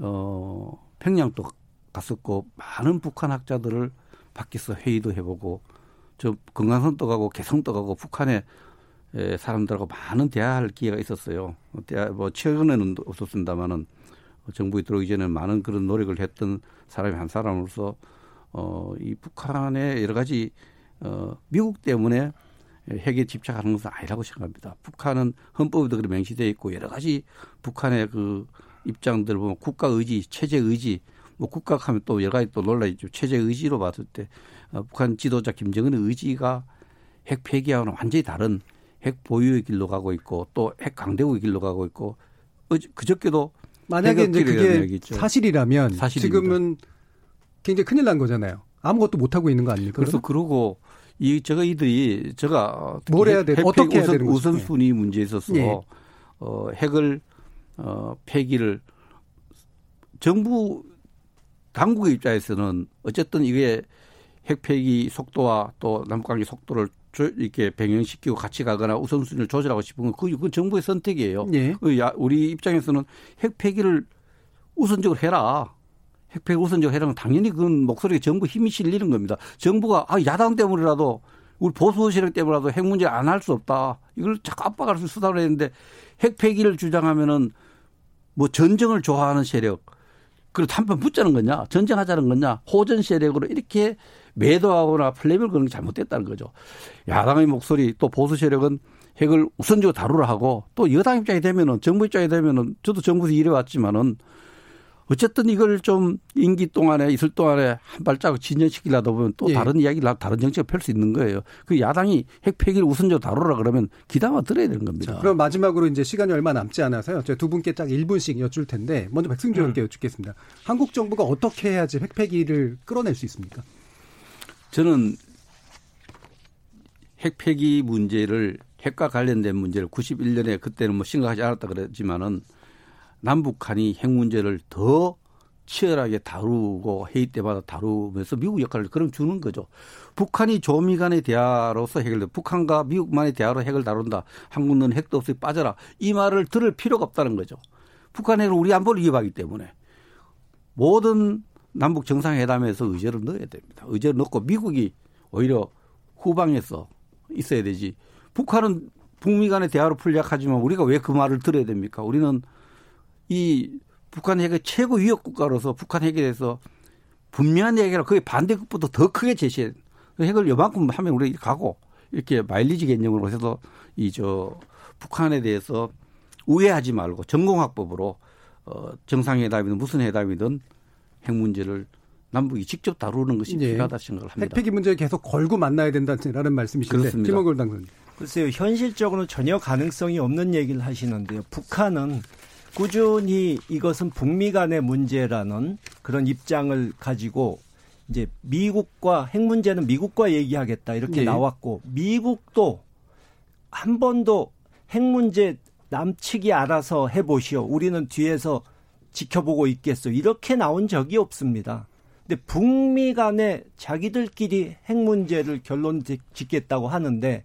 어, 평양도 갔었고 많은 북한 학자들을 밖에서 회의도 해보고 저 건강선도 가고 개성도 가고 북한에 에, 사람들하고 많은 대화할 기회가 있었어요. 대화, 뭐 최근에는 없었습니다만은 정부에 들어오기 전에 많은 그런 노력을 했던 사람이 한 사람으로서 어, 이 북한의 여러 가지 어, 미국 때문에 핵에 집착하는 것은 아니라고 생각합니다. 북한은 헌법에도 그렇게 명시되어 있고 여러 가지 북한의 그 입장들 보면 국가 의지, 체제 의지, 뭐 국가 하면 또 여러 가지 또 논란이 있죠. 체제 의지로 봤을 때 어, 북한 지도자 김정은의 의지가 핵 폐기하고는 완전히 다른 핵 보유의 길로 가고 있고 또 핵 강대국의 길로 가고 있고 그저께도 만약에 이제 그게 사실이라면 사실입니다. 지금은 굉장히 큰일 난 거잖아요. 아무것도 못 하고 있는 거 아닙니까? 그래서 그러면? 그러고 이 제가 이들이 제가 뭘 해야 돼? 어떻게 우선, 해야 되는 우선 순위 문제에 있어서 예. 어, 핵을 어, 폐기를 정부 당국의 입장에서는 어쨌든 이게 핵 폐기 속도와 또 남북관계 속도를 이렇게 병행시키고 같이 가거나 우선순위를 조절하고 싶은 건 그건 정부의 선택이에요. 예. 그 우리 입장에서는 핵 폐기를 우선적으로 해라. 핵 폐기 우선적으로 해라는 당연히 그건 목소리에 정부 힘이 실리는 겁니다. 정부가 아, 야당 때문이라도 우리 보수 세력 때문이라도 핵 문제 안 할 수 없다. 이걸 자꾸 압박할 수 수단을 했는데 핵 폐기를 주장하면은 뭐 전쟁을 좋아하는 세력 그리고 한판 붙자는 거냐 전쟁하자는 거냐 호전 세력으로 이렇게 매도하거나 플레이를 그런 게 잘못됐다는 거죠. 야당의 목소리 또 보수 세력은 핵을 우선적으로 다루라 하고 또 여당 입장이 되면은 정부 입장이 되면은 저도 정부에서 일해왔지만은 어쨌든 이걸 좀 임기 동안에 있을 동안에 한 발자국 진전시키려다 보면 또 예. 다른 이야기를 다른 정책을 펼 수 있는 거예요. 그 야당이 핵 폐기를 우선적으로 다루라 그러면 기다마 들어야 되는 겁니다. 자, 그럼 마지막으로 이제 시간이 얼마 남지 않아서요. 제가 두 분께 딱 1분씩 여쭐 텐데 먼저 백승주 의원께 음. 여쭙겠습니다. 한국 정부가 어떻게 해야지 핵 폐기를 끌어낼 수 있습니까? 저는 핵 폐기 문제를 핵과 관련된 문제를 91년에 그때는 뭐 심각하지 않았다 그랬지만은 남북한이 핵 문제를 더 치열하게 다루고 회의 때마다 다루면서 미국 역할을 그럼 주는 거죠. 북한이 조미 간의 대화로서 해결돼 북한과 미국만의 대화로 핵을 다룬다. 한국은 핵도 없이 빠져라. 이 말을 들을 필요가 없다는 거죠. 북한 핵을 우리 안보를 위협하기 때문에 모든 남북 정상회담에서 의제를 넣어야 됩니다. 의제를 넣고 미국이 오히려 후방에서 있어야 되지. 북한은 북미 간의 대화로 풀려 하지만 우리가 왜 그 말을 들어야 됩니까? 우리는 이 북한 핵의 최고 위협 국가로서 북한 핵에 대해서 분명한 얘기라 거의 반대급부터 더 크게 제시해. 핵을 요만큼 하면 우리 가고 이렇게 마일리지 개념으로 해서 이 저 북한에 대해서 우회하지 말고 전공학법으로 어 정상회담이든 무슨 회담이든 핵 문제를 남북이 직접 다루는 것이 예. 필요하다 생각을 합니다. 핵폐기 문제 계속 걸고 만나야 된다는 말씀이신데 김원걸 당선인. 글쎄요 현실적으로 전혀 가능성이 없는 얘기를 하시는데요. 북한은 꾸준히 이것은 북미 간의 문제라는 그런 입장을 가지고 이제 미국과 핵 문제는 미국과 얘기하겠다 이렇게 네. 나왔고 미국도 한 번도 핵 문제 남측이 알아서 해보시오. 우리는 뒤에서 지켜보고 있겠어. 이렇게 나온 적이 없습니다. 근데 북미 간에 자기들끼리 핵 문제를 결론 짓겠다고 하는데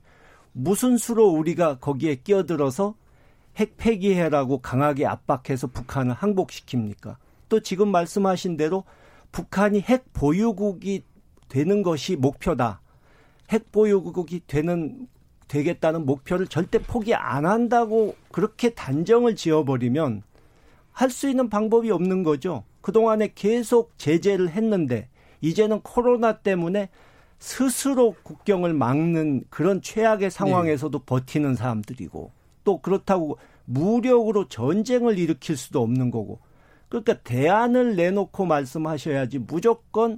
무슨 수로 우리가 거기에 끼어들어서 핵 폐기해라고 강하게 압박해서 북한을 항복시킵니까? 또 지금 말씀하신 대로 북한이 핵 보유국이 되는 것이 목표다. 핵 보유국이 되는 되겠다는 목표를 절대 포기 안 한다고 그렇게 단정을 지어버리면 할 수 있는 방법이 없는 거죠. 그동안에 계속 제재를 했는데 이제는 코로나 때문에 스스로 국경을 막는 그런 최악의 상황에서도 네. 버티는 사람들이고 또 그렇다고 무력으로 전쟁을 일으킬 수도 없는 거고. 그러니까 대안을 내놓고 말씀하셔야지 무조건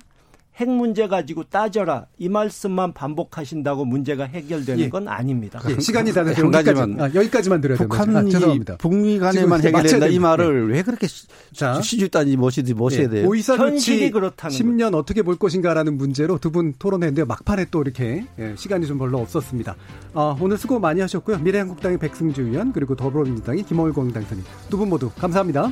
핵 문제 가지고 따져라 이 말씀만 반복하신다고 문제가 해결되는 예. 건 아닙니다. 예. 시간이 다 돼서 여기까지만 아, 여기까지만 들어야 됩니다. 북한이 아, 북미 간에만 해결된다 이 말을 네. 왜 그렇게 시주단지 모시듯이 모셔야 예. 돼요? 오이사 현실이 그렇다는 10년 어떻게 볼 것인가라는 문제로 두 분 토론했는데 막판에 또 이렇게 예, 시간이 좀 별로 없었습니다. 아, 오늘 수고 많이 하셨고요. 미래한국당의 백승주 의원 그리고 더불어민주당의 김월광 당선인 두분 모두 감사합니다.